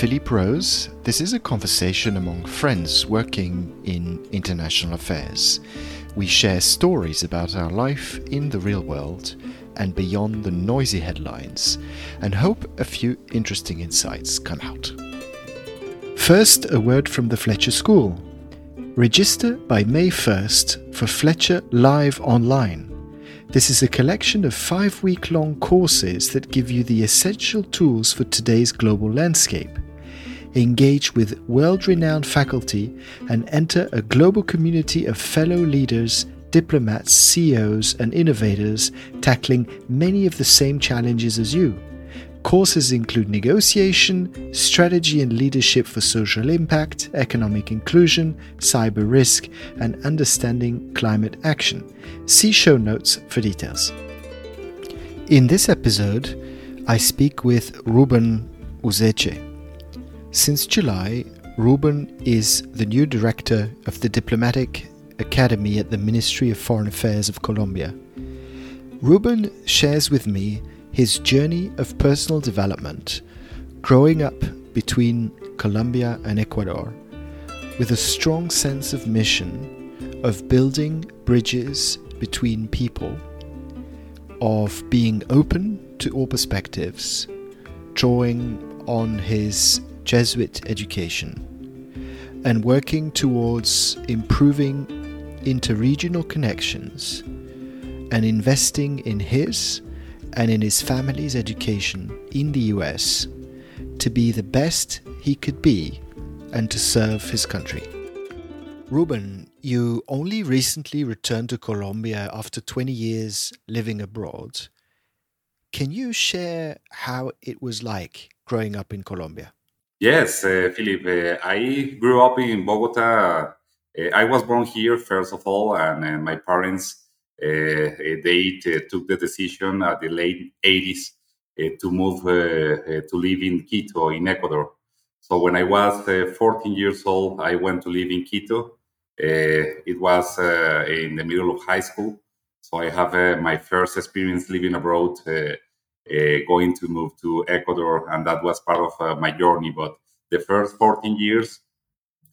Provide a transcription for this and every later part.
Philippe Rose. This is a conversation among friends working in international affairs. We share stories about our life in the real world and beyond the noisy headlines, and hope a few interesting insights come out. First, a word from the Fletcher School. Register by May 1st for Fletcher Live Online this is a collection of five week long courses that give you the essential tools for today's global landscape. Engage with world renowned faculty and enter a global community of fellow leaders, diplomats, CEOs, and innovators tackling many of the same challenges as you. Courses include negotiation, strategy and leadership for social impact, economic inclusion, cyber risk, and understanding climate action. See show notes for details. In this episode, I speak with Ruben Useche. Since July, Ruben is the new director of the Diplomatic Academy at the Ministry of Foreign Affairs of Colombia. Ruben shares with me his journey of personal development, growing up between Colombia and Ecuador, with a strong sense of mission of building bridges between people, of being open to all perspectives, drawing on his Jesuit education, and working towards improving interregional connections and investing in his and in his family's education in the US to be the best he could be and to serve his country. Ruben, you only recently returned to Colombia after 20 years living abroad. Can you share how it was like growing up in Colombia? Yes, uh, Philip. Uh, I grew up in Bogota. Uh, I was born here, first of all, and uh, my parents uh, they took the decision at the late 80s uh, to move uh, to live in Quito, in Ecuador. So when I was 14 years old, I went to live in Quito. it was in the middle of high school. So I have my first experience living abroad, going to move to Ecuador, and that was part of my journey. But the first 14 years,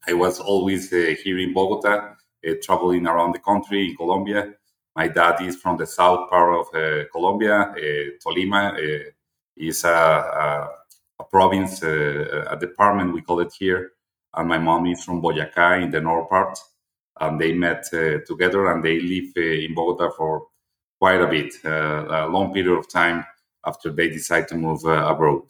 I was always uh, here in Bogota, uh, traveling around the country in Colombia. My dad is from the south part of uh, Colombia. Uh, Tolima uh, is a, a, a province, a department, we call it here. And my mom is from Boyacá in the north part. And they met together and they live in Bogota for quite a bit, a long period of time after they decide to move uh, abroad.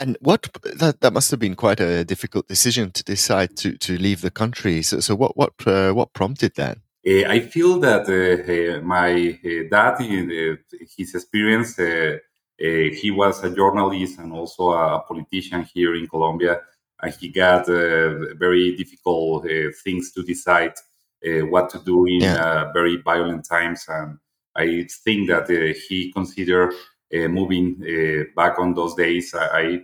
And what that that must have been quite a difficult decision to decide to to leave the country. So so what what uh, what prompted that? Uh, I feel that uh, uh, my uh, dad, in uh, his experience, he was a journalist and also a politician here in Colombia, and he got very difficult things to decide what to do in yeah. very violent times. And I think that he considered moving back on those days. I,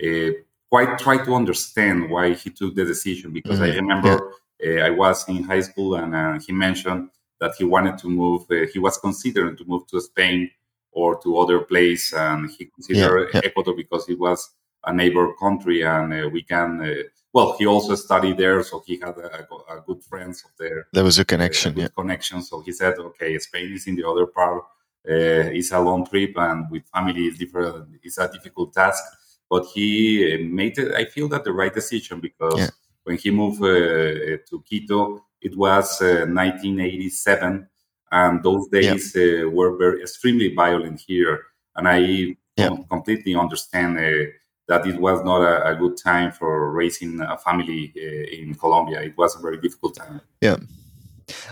I quite try to understand why he took the decision because mm-hmm. I remember. Yeah uh, I was in high school, and uh, he mentioned that he wanted to move. Uh, he was considering to move to Spain or to other place, and he considered yeah, yeah. Ecuador because it was a neighbor country, and we can. Well, he also studied there, so he had a, a good friends there. There was a connection, a yeah. Connection. So he said, "Okay, Spain is in the other part. Uh, it's a long trip, and with family, it's different. It's a difficult task." But he made it. I feel that the right decision because. Yeah when he moved uh, to Quito, it was 1987, uh, and those days yeah. Uh, were very extremely violent here. And I yeah. completely understand that it was not a, a, good time for raising a family in Colombia. It was a very difficult time. Yeah.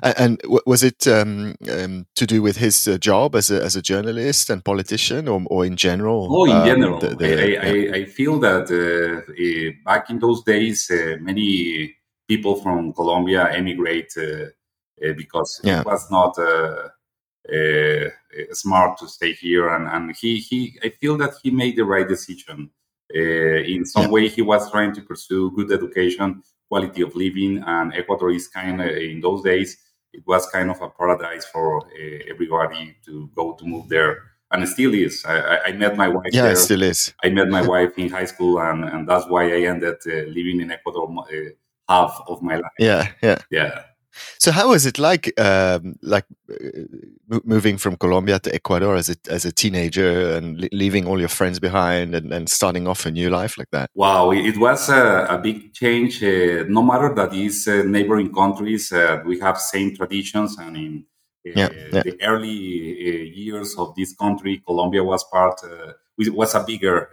And was it um, um, to do with his uh, job as a, as a journalist and politician, or, or in general? Oh, in um, general, the, the, I, yeah. I, I, feel that uh, uh, back in those days, uh, many people from Colombia emigrate uh, uh, because yeah. it was not smart to stay here, and, and he, he I feel that he made the right decision. In some yeah. way, he was trying to pursue good education quality of living. And Ecuador is kind of in those days it was kind of a paradise for uh, everybody to go to move there. and it still is. I, I met my wife. Yeah, there. still is. I met my wife in high school, and, and that's why I ended uh, living in Ecuador uh, half of my life. Yeah, yeah, yeah. So how was it like, um, like uh, moving from Colombia to Ecuador as a as a teenager and leaving all your friends behind and, and starting off a new life like that? Wow, it was a, a big change. Uh, no matter that these uh, neighboring countries, uh, we have same traditions, and in uh, yeah, yeah. the early uh, years of this country, Colombia was part. was a bigger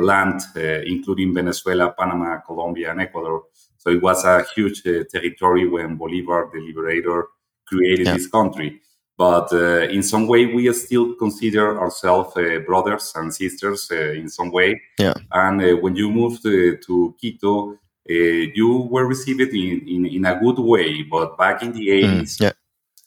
land, including Venezuela, Panama, Colombia, and Ecuador. So it was a huge uh, territory when Bolivar, the liberator, created yeah. this country. But uh, in some way, we still consider ourselves uh, brothers and sisters uh, in some way. Yeah. And uh, when you moved to, to Quito, uh, you were received in, in, in, a good way. But back in the 80s, mm,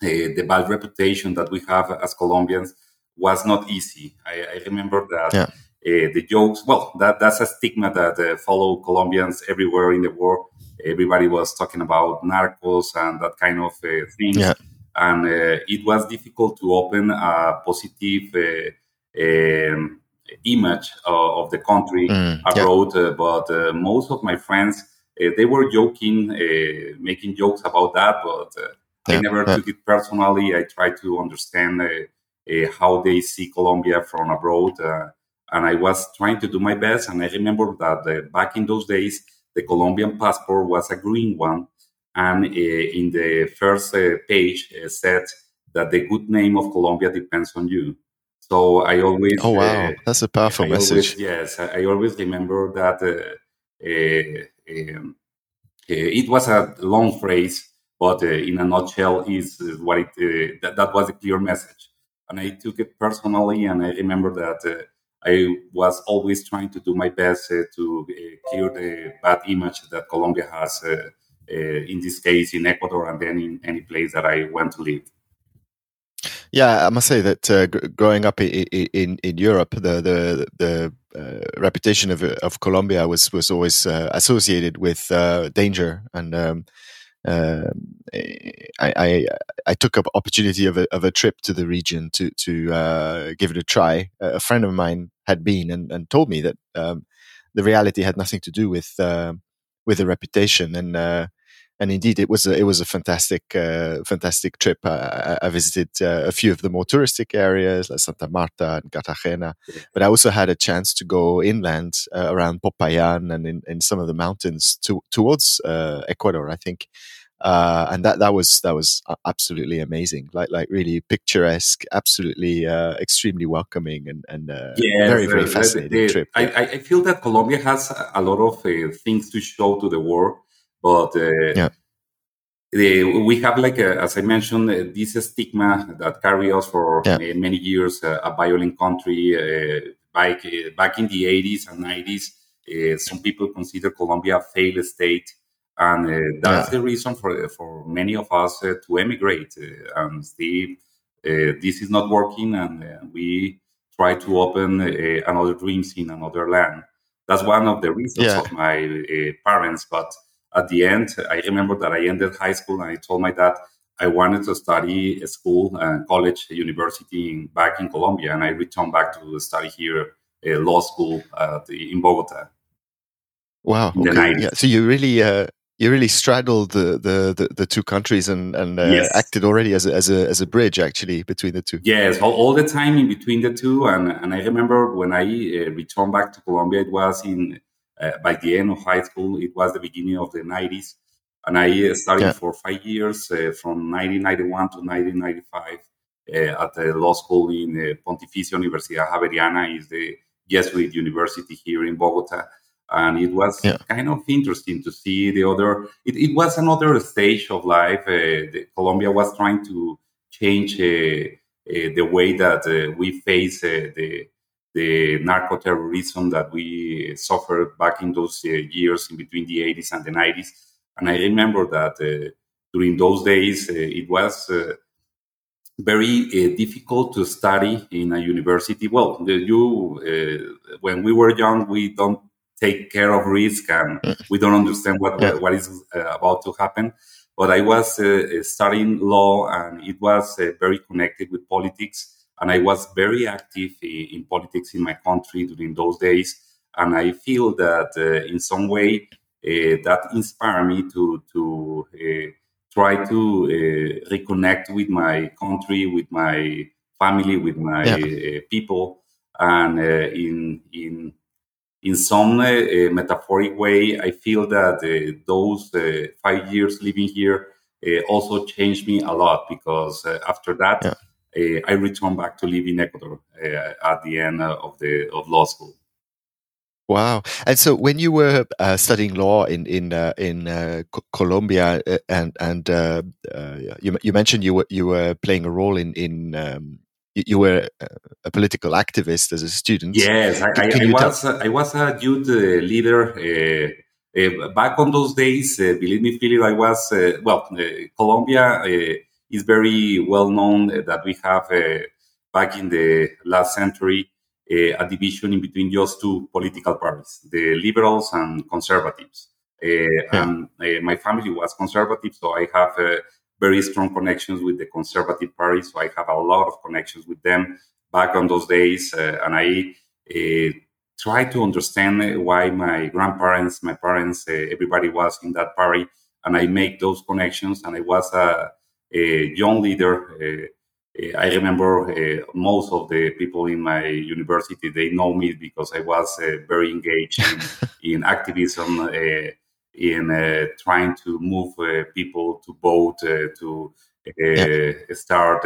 yeah. the bad reputation that we have as Colombians was not easy. I, I remember that. Yeah. Uh, the jokes. Well, that that's a stigma that uh, follow Colombians everywhere in the world everybody was talking about narcos and that kind of uh, things. Yeah. And uh, it was difficult to open a positive uh, um, image of, of, the country mm, abroad. Yeah. but most of my friends, they were joking, making jokes about that, but yeah. I never took it personally. I tried to understand how they see Colombia from abroad and I was trying to do my best. And I remember that uh, back in those days, the Colombian passport was a green one, and uh, in the first uh, page uh, said that the good name of Colombia depends on you. So I always oh wow, that's a powerful I message. Always, yes, I, always remember that um, it was a long phrase, but in a nutshell, is what it that, that was a clear message, and I took it personally, and I remember that I was always trying to do my best uh, to uh, clear the bad image that Colombia has, uh, uh, in this case in Ecuador, and then in any place that I went to live. Yeah, I must say that uh, g- growing up in, in, in Europe, the the the uh, reputation of of Colombia was was always associated with danger and. Um, um, I, I, I took up opportunity of a of a trip to the region to to uh, give it a try. A friend of mine had been and, and told me that um, the reality had nothing to do with uh, with the reputation and uh, and indeed it was a, it was a fantastic uh, fantastic trip. I, I visited uh, a few of the more touristic areas like Santa Marta and Cartagena, but I also had a chance to go inland uh, around Popayan and in, in some of the mountains to, towards uh, Ecuador. I think. Uh, and that that was that was absolutely amazing, like like really picturesque, absolutely uh, extremely welcoming, and and very very fascinating trip. I, I feel that Colombia has a lot of things to show to the world but uh, yeah. We have like a, as I mentioned, uh, this stigma that carry us for yeah. many years, uh, a violent country. Uh, back uh, back in the 80s and 90s, uh, some people consider Colombia a failed state, and that's yeah. the reason for for many of us to emigrate. and see, this is not working, and we try to open another dreams in another land. That's one of the reasons yeah. of my parents, but at the end, I remember that I ended high school and I told my dad I wanted to study school and college, university in, back in Colombia, and I returned back to study here, uh, law school the, in Bogota. Wow! Okay. Yeah. So you really uh, you really straddled the, the, the, the, two countries and, and uh, yes. acted already as a, as a as a bridge actually between the two. Yes, all, all, the time in between the two, and and I remember when I uh, returned back to Colombia, it was in uh, by the end of high school, it was the beginning of the 90s. And I uh, studied yeah. for five years uh, from 1991 to 1995 at the law school in Pontificia Universidad Javeriana, is the Jesuit university here in Bogota and it was yeah. kind of interesting to see the other it, it was another stage of life uh, the, colombia was trying to change uh, uh, the way that we face the the narco terrorism that we suffered back in those uh, years in between the 80s and the 90s. And I remember that uh, during those days, uh, it was uh, very uh, difficult to study in a university. Well, the, you, uh, when we were young, we don't take care of risk and we don't understand what, yeah. what is about to happen. But I was studying law and it was very connected with politics and I was very active in politics in my country during those days. And I feel that uh, in some way uh, that inspired me to to uh, try to uh, reconnect with my country, with my family, with my yeah. people, and in in in some uh, metaphoric way, I feel that uh, those uh, five years living here also changed me a lot because after that, yeah. I returned back to live in Ecuador at the end of the of law school. Wow! And so, when you were uh, studying law in in uh, in uh, Colombia, and and you you mentioned you were you were playing a role in in um, you were a political activist as a student. Yes, I, I, I was I was a youth uh, leader. Uh, uh, back on those days, uh, believe me, Philip, I was uh, well. Uh, Colombia is very well known eh, that we have eh, back in the last century eh, a division in between just two political parties, the liberals and conservatives. Yeah. And my family was conservative, so I have very strong connections with the Conservative Party. So I have a lot of connections with them back on those days. Uh, and I uh, try to understand why my grandparents, my parents, uh, everybody was in that party. And I make those connections. And I was a young leader. Uh, I remember uh, most of the people in my university, they know me because I was uh, very engaged in, in activism in uh, trying to move uh, people to vote, uh, to yeah. start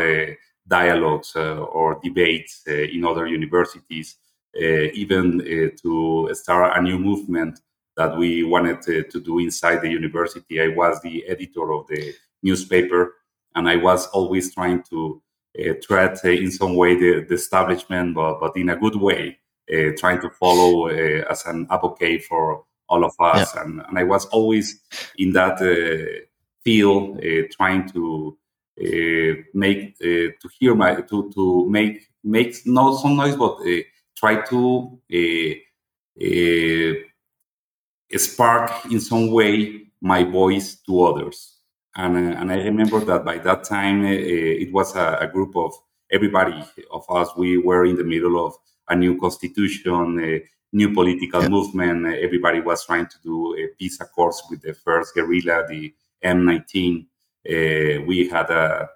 dialogues or debates in other universities, even to start a new movement that we wanted to, do inside the university. I was the editor of the newspaper, and I was always trying to uh, threat uh, in some way the, the establishment, but, but in a good way, uh, trying to follow as an advocate for all of us. Yeah. And, and I was always in that uh, field, uh, trying to uh, make uh, to hear my to to make make not some noise, but uh, try to spark in some way my voice to others. And, and I remember that by that time it was a, a group of everybody of us. We were in the middle of a new constitution a new political yeah. movement. Everybody was trying to do a peace accords with the first guerrilla, the M19. Uh, we had a,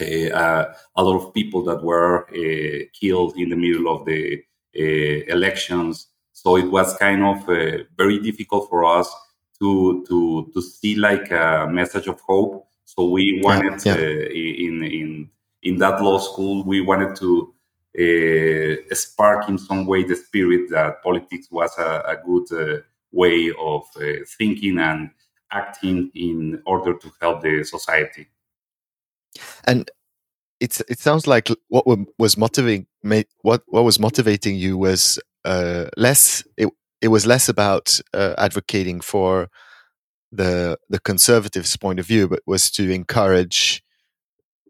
a, a, lot of people that were uh, killed in the middle of the uh, elections. So it was kind of uh, very difficult for us to to to see like a message of hope. So we wanted yeah, yeah. Uh, in in in that law school, we wanted to uh, spark in some way the spirit that politics was a, a good uh, way of uh, thinking and acting in order to help the society. And it's it sounds like what was motivating what what was motivating you was uh, less it it was less about uh, advocating for the the conservatives' point of view, but was to encourage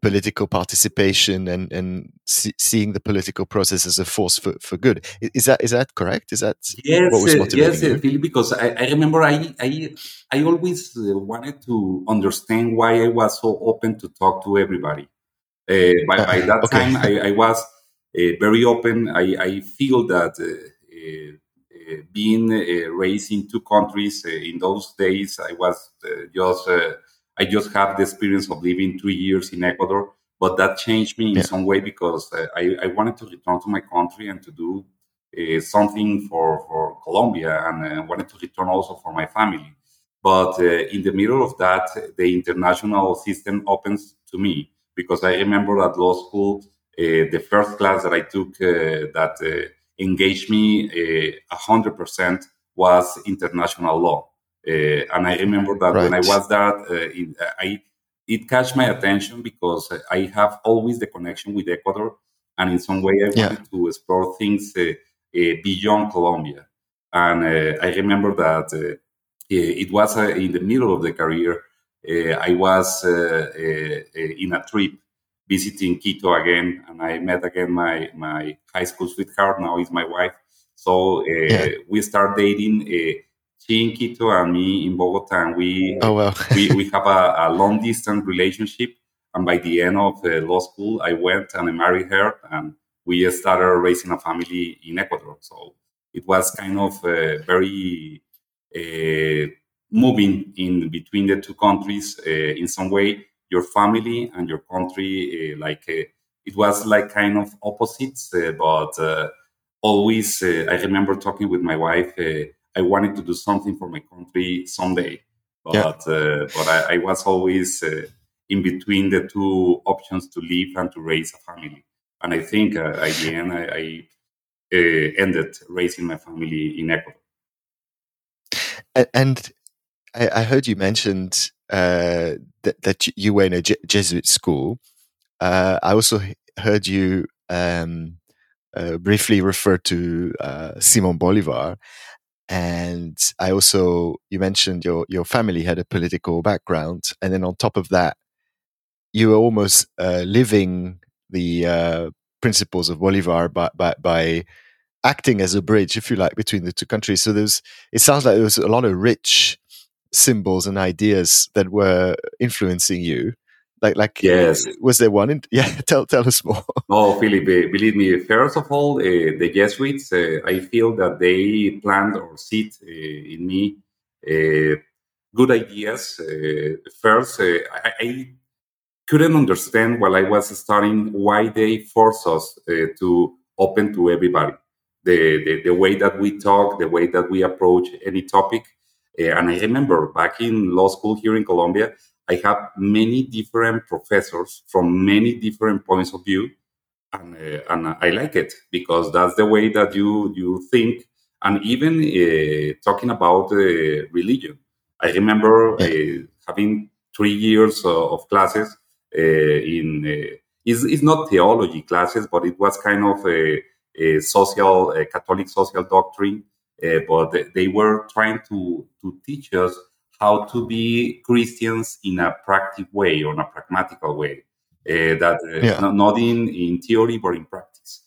political participation and and see, seeing the political process as a force for, for good. Is that is that correct? Is that yes, what was motivating yes, you? Because I, I remember I I I always uh, wanted to understand why I was so open to talk to everybody. Uh, by, by, that okay. time, I, I was uh, very open. I, I feel that. Uh, uh, uh being raised in two countries in those days, I was just I just have the experience of living three years in Ecuador, but that changed me in yeah. some way because uh, I, I, wanted to return to my country and to do uh, something for, for Colombia and uh, wanted to return also for my family. But uh, in the middle of that, the international system opens to me because I remember at law school, uh, the first class that I took uh, that engaged me uh, a 100% was international law. Uh, and I remember that right. when I was there, uh, it, I it catch my attention because I have always the connection with Ecuador, and in some way I yeah. wanted to explore things uh, uh beyond Colombia. And uh, I remember that it was in the middle of the career. I was in a trip visiting Quito again, and I met again my my high school sweetheart. Now is my wife. So uh, yeah. we start dating. Uh, she in Quito and me in Bogota, and we oh, well. we, we have a, a, long distance relationship. And by the end of uh, law school, I went and I married her, and we started raising a family in Ecuador. So it was kind of uh, very uh, moving in between the two countries uh, in some way. Your family and your country, uh, like it was like kind of opposites, but always. I remember talking with my wife. I wanted to do something for my country someday, but yeah. but I, I, was always in between the two options to live and to raise a family. And I think uh, at the end, I, I uh, ended raising my family in Ecuador. And I, I heard you mentioned uh, that, that you were in a Jesuit school. Uh, I also heard you um, uh, briefly refer to uh, Simon Bolivar. And I also, you mentioned your, your family had a political background. And then on top of that, you were almost uh, living the uh, principles of Bolivar by, by, by acting as a bridge, if you like, between the two countries. So there's, it sounds like there was a lot of rich symbols and ideas that were influencing you. Like, like, yes, was there one? In, yeah, tell tell us more. Oh, Philip, believe me. First of all, uh, the Jesuits, uh, I feel that they plant or seed uh, in me uh, good ideas. Uh, first, uh, I, I, couldn't understand while I was studying why they force us to open to everybody the, the, the way that we talk, the way that we approach any topic. Uh, and I remember back in law school here in Colombia, I have many different professors from many different points of view, and uh, and I like it because that's the way that you you think. And even uh, talking about religion, I remember having three years of classes in. It's, it's not theology classes, but it was kind of a, a social, a Catholic social doctrine, but they were trying to, to teach us how to be Christians in a practical way or in a pragmatical way, uh, that uh, yeah. not, not, in, in theory but in practice.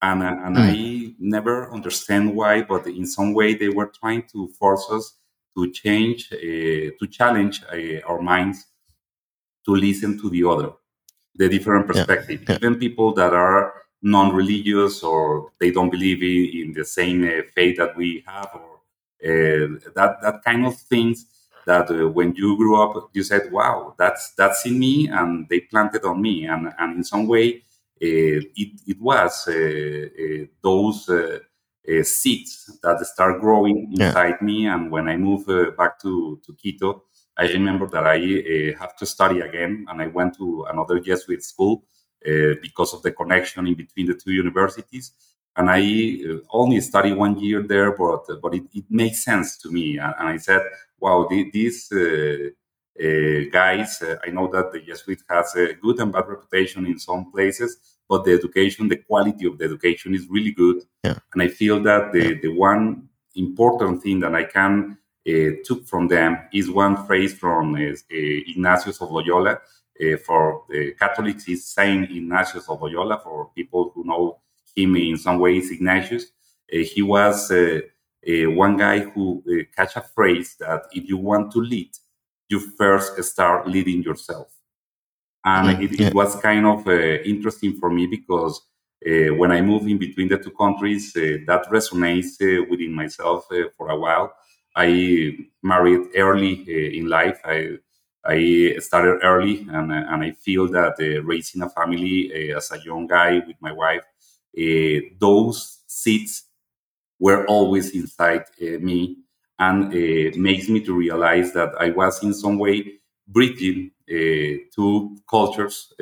And, uh, and mm. I never understand why, but in some way they were trying to force us to change, uh, to challenge uh, our minds to listen to the other, the different perspective. Yeah. Yeah. Even people that are non-religious or they don't believe in, the same uh, faith that we have or uh, that that kind of things that uh, when you grew up you said wow that's that's in me and they planted on me. And, and in some way uh, it, it was uh, uh, those seeds that start growing inside yeah. me. And when i moved back to, to quito i remember that i have to study again and i went to another jesuit school. uh, because of the connection in between the two universities. And I uh, only studied one year there, but but it, it makes sense to me. And, and I said, wow, these uh, guys, I know that the Jesuit has a good and bad reputation in some places, but the education, the quality of the education is really good. Yeah. And I feel that the, the one important thing that I can uh, took from them is one phrase from uh, Ignatius of Loyola uh, for the Catholics is Saint Ignatius of Loyola. For people who know him in some ways, Ignatius. Uh, he was uh, one guy who catch a phrase that if you want to lead, you first start leading yourself. And it, it, was kind of interesting for me because uh, when I moved in between the two countries, uh, that resonates uh, within myself for a while. I married early in life. I I started early, and, and I feel that uh, raising a family uh, as a young guy with my wife, uh, those seeds were always inside me, and makes me to realize that I was in some way bridging two cultures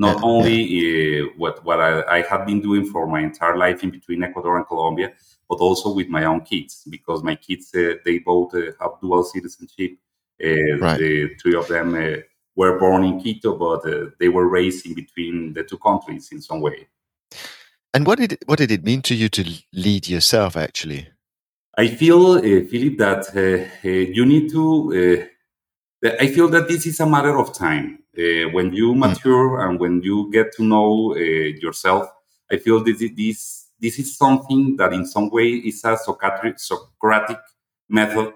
not yeah, only yeah. Uh, what what I, I, have been doing for my entire life in between Ecuador and Colombia, but also with my own kids because my kids uh, they both uh, have dual citizenship uh, right. The three of them uh, were born in Quito, but uh, they were raised in between the two countries in some way. And what did it, what did it mean to you to lead yourself? Actually, I feel, uh, Philip, that uh, uh, you need to. I feel that this is a matter of time. when you hmm. mature mm. and when you get to know yourself, I feel this this this is something that in some way is a Socratic, Socratic method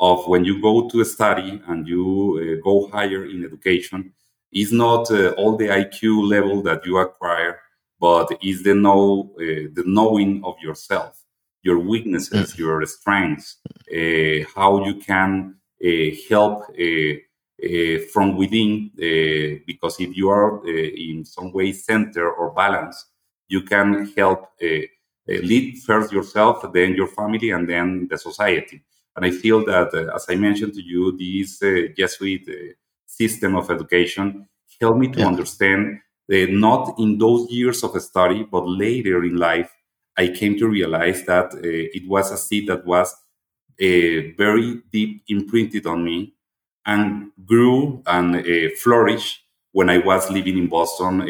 of when you go to study and you uh, go higher in education, is not uh, all the IQ level that you acquire, but is the know uh, the knowing of yourself, your weaknesses, your strengths, uh, how you can uh, help uh, from within. because if you are in some way center or balance, you can help lead first yourself, then your family, and then the society. And I feel that, uh, as I mentioned to you, this uh, Jesuit uh, system of education helped me to yeah. understand that not in those years of study, but later in life, I came to realize that uh, it was a seed that was uh, very deep imprinted on me and grew and uh, flourished when I was living in Boston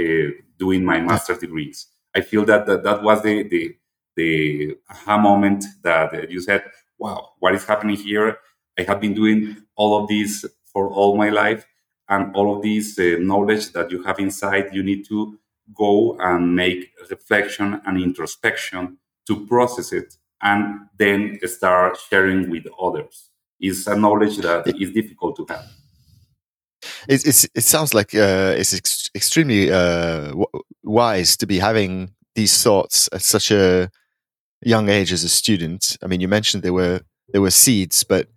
doing my master's degrees. I feel that that, that was the, the, the aha moment that you said, wow, what is happening here? I have been doing all of this for all my life, and all of this uh, knowledge that you have inside, you need to go and make reflection and introspection to process it, and then start sharing with others. It's a knowledge that is difficult to have. It, it's, it sounds like uh, it's ex- extremely uh, wise to be having these thoughts at such a young age as a student. I mean, you mentioned there were there were seeds, but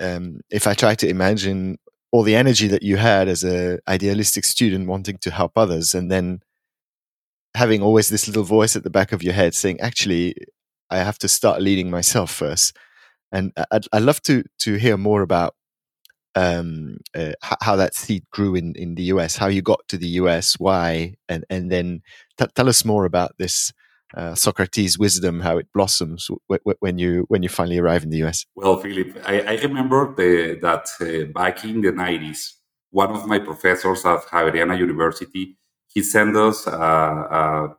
um, if I try to imagine all the energy that you had as a idealistic student wanting to help others, and then having always this little voice at the back of your head saying, "Actually, I have to start leading myself first. And I'd, I'd love to to hear more about um, uh, how that seed grew in, in the US, how you got to the US, why, and and then t- tell us more about this uh, Socrates' wisdom, how it blossoms w- w- when you when you finally arrive in the US? Well, Philip, I, I remember the, that uh, back in the nineties, one of my professors at Javeriana University, he sent us a,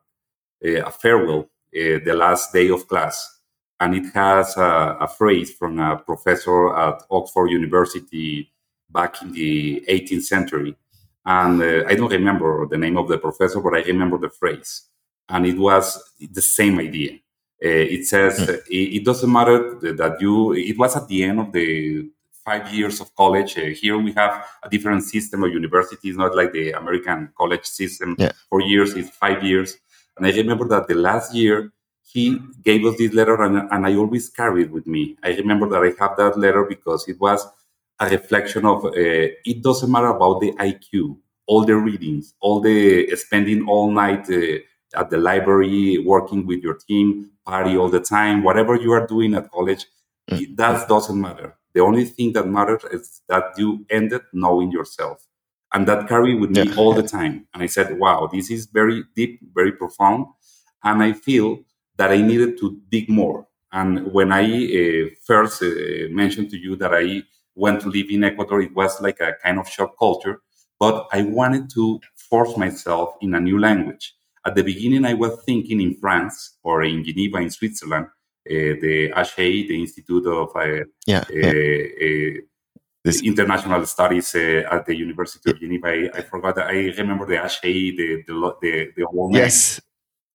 a farewell, uh, the last day of class, and it has a, a phrase from a professor at Oxford University back in the 18th century. And uh, I don't remember the name of the professor, but I remember the phrase and it was the same idea. Uh, it says mm. it, it, doesn't matter that you. It was at the end of the five years of college. Uh, here we have a different system of universities, not like the American college system. Yeah. Four years is five years. And I remember that the last year he gave us this letter, and, and I always carry it with me. I remember that I have that letter because it was a reflection of uh, it doesn't matter about the IQ, all the readings, all the spending all night uh, at the library, working with your team, party all the time, whatever you are doing at college, mm-hmm. that doesn't matter. The only thing that matters is that you ended knowing yourself. And that carried with me yeah. all the time. And I said, wow, this is very deep, very profound. And I feel that I needed to dig more. And when I uh, first uh, mentioned to you that I went to live in Ecuador, it was like a kind of shock culture. But I wanted to force myself in a new language. At the beginning, I was thinking in France or in Geneva, in Switzerland, uh, the HI, the Institute of uh, yeah, yeah. Uh, this, international studies uh, at the University of Geneva. I, I forgot. I remember the HI, the the the, the name. Yes.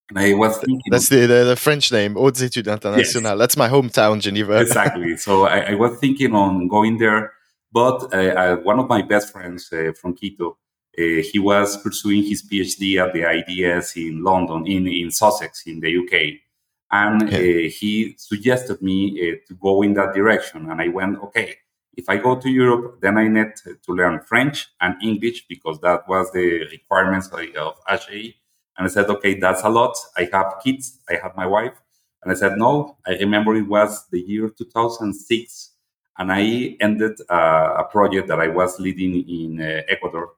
And I was thinking. That's the, the, the French name, Hautes Études Internationales. Yes. That's my hometown, Geneva. exactly. So I, I, was thinking on going there, but uh, one of my best friends uh, from Quito, uh, he was pursuing his PhD at the IDS in London, in, in Sussex, in the UK. And yeah. uh, he suggested me uh, to go in that direction. And I went, okay, if I go to Europe, then I need to learn French and English because that was the requirements of HI. And I said, okay, that's a lot. I have kids, I have my wife. And I said, no, I remember it was the year 2006. And I ended uh, a project that I was leading in uh, Ecuador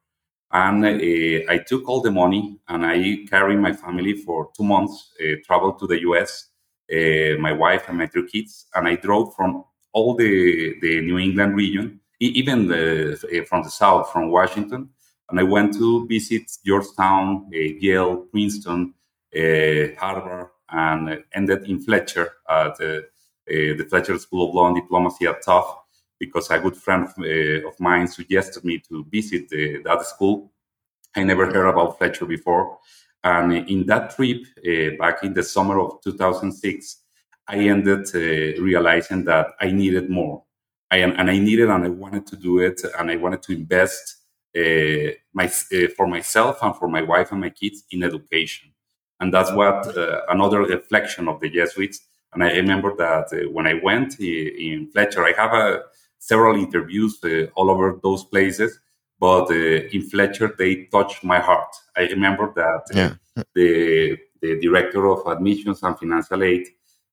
and uh, I took all the money and I carried my family for two months, uh, traveled to the US, uh, my wife and my two kids, and I drove from all the, the New England region, even the, uh, from the south, from Washington. And I went to visit Georgetown, uh, Yale, Princeton, uh, Harvard, and ended in Fletcher at the, the Fletcher School of Law and Diplomacy at Tufts because a good friend of, uh, of mine suggested me to visit the, that school. I never heard about Fletcher before. And in that trip, uh, back in the summer of 2006, I ended uh, realizing that I needed more. I, and I needed and I wanted to do it and I wanted to invest uh, my, for myself and for my wife and my kids in education. And that's what another reflection of the Jesuits. And I remember that when I went in Fletcher, I have a, several interviews all over those places but uh, in Fletcher they touched my heart. I remember that uh, yeah. the the director of admissions and financial aid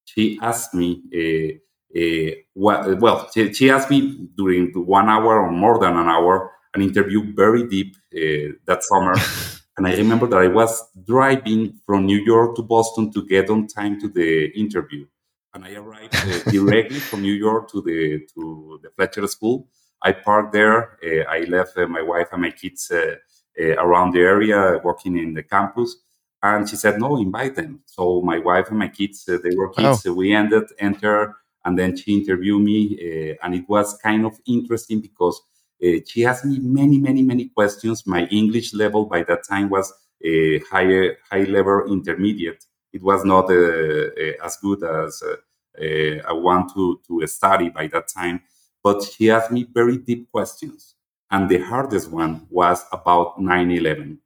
she asked me uh, uh, well she, she, asked me during one hour or more than an hour an interview very deep uh, that summer and i remember that i was driving from new york to boston to get on time to the interview and i arrived uh, directly from new york to the to the fletcher school I parked there. Uh, I left uh, my wife and my kids uh, around the area, working in the campus. And she said, "No, invite them." So my wife and my kids, they were kids. Oh. we ended, enter, and then she interviewed me, and it was kind of interesting because uh, she asked me many, many, many questions. My English level by that time was a higher, high level intermediate. It was not uh, uh, as good as I want to, to study by that time but he asked me very deep questions. And the hardest one was about 9 11.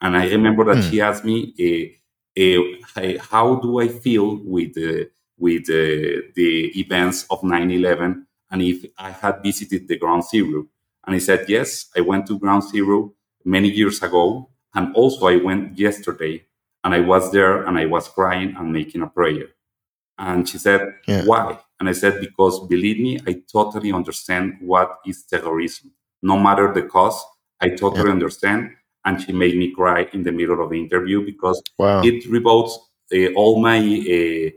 And I remember that mm. he asked me, uh, uh, How do I feel with, uh, with the events of 9 11? And if I had visited the ground zero. And he said, Yes, I went to ground zero many years ago. And also, I went yesterday and I was there and I was crying and making a prayer. And she said, yeah. Why? And I said, Because believe me, I totally understand what is terrorism. No matter the cost, I totally yeah. understand. And she made me cry in the middle of the interview because wow. it revokes uh, all my uh,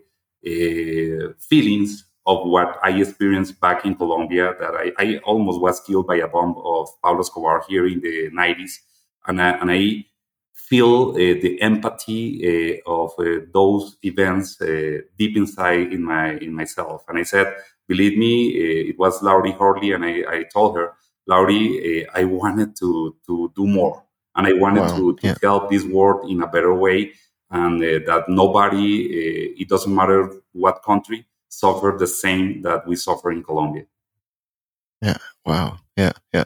uh, feelings of what I experienced back in Colombia. That I, I, almost was killed by a bomb of Pablo Escobar here in the 90s. And I, and I feel uh, the empathy uh, of uh, those events deep inside in my in myself. And I said, believe me, it was Laurie Hurley, and I, I told her, Laurie, I wanted to to do more, and I wanted wow. to, to yeah. help this world in a better way, and that nobody, it doesn't matter what country, suffer the same that we suffer in Colombia. Yeah. Wow. Yeah. Yeah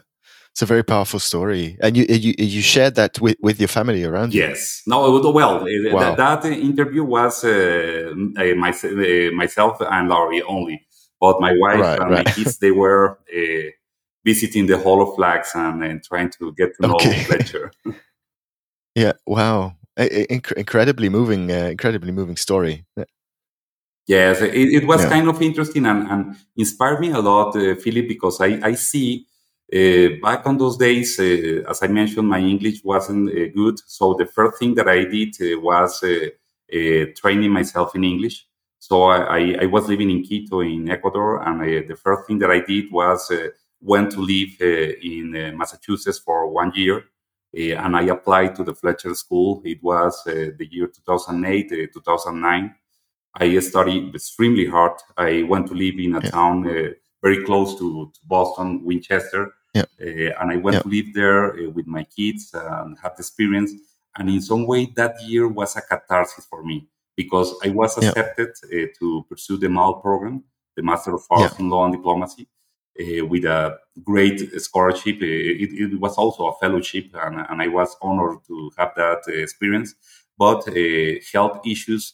it's a very powerful story, and you you, you shared that with, with your family around you. Yes, no, well, wow. that, that, interview was uh, uh my, uh, myself and Laurie only, but my wife right, and right. my kids they were uh, visiting the Hall of Flags and, and trying to get to know okay. Fletcher. yeah, wow, Inc- incredibly moving, uh, incredibly moving story. Yes, it, it was yeah. kind of interesting and, and, inspired me a lot, Philip, because I, I see uh, back on those days, uh, as I mentioned, my English wasn't uh, good. So the first thing that I did uh, was uh, uh, training myself in English. So I, I, was living in Quito in Ecuador, and the first thing that I did was went to live in Massachusetts for one year. and I applied to the Fletcher School. It was the year 2008, 2009. I studied extremely hard. I went to live in a yeah. town very close to, to Boston, Winchester. Uh, and I went to live there uh, with my kids and have the experience. And in some way, that year was a catharsis for me because I was accepted. Uh, to pursue the MAL program, the Master of Arts in Law and Diplomacy, uh, with a great scholarship. Uh, it, it, was also a fellowship, and, and, I was honored to have that uh, experience. But health issues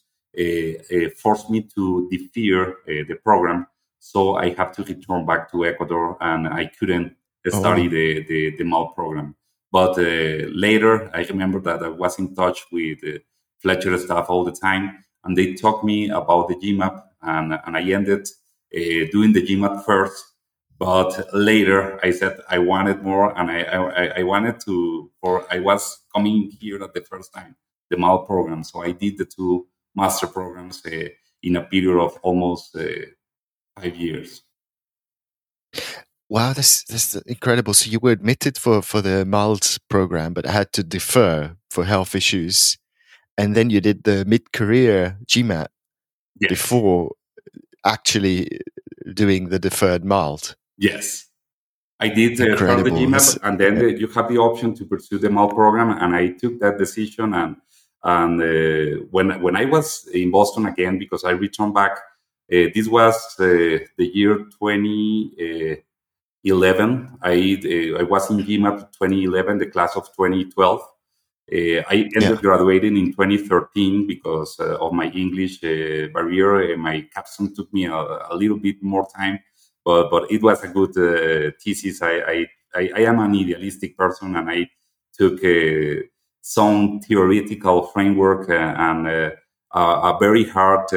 forced me to defer the program so I have to return back to Ecuador, and I couldn't study oh. the, the, the MAL program. But uh, later, I remember that I was in touch with uh, Fletcher staff all the time, and they talked me about the GMAP, and, and I ended uh, doing the GMAP first. But later, I said I wanted more, and I, I, I wanted to, or I was coming here at the first time, the MAL program. So I did the two master programs uh, in a period of almost uh, five years. Wow, that's that's incredible. So you were admitted for for the MALD program, but had to defer for health issues, and then you did the mid career GMAP yes. before actually doing the deferred MALD. Yes, I did uh, the GMAP, and then yeah. you have the option to pursue the MALD program, and I took that decision. And and uh, when when I was in Boston again, because I returned back, uh, this was uh, the year. Uh, 2011. I uh, I was in GMAP 2011, the class of 2012. Uh, I ended yeah. graduating in 2013 because uh, of my English uh, barrier. my capstone took me a, a, little bit more time, but but it was a good uh, thesis. I, I, I am an idealistic person, and I took some theoretical framework and a very hard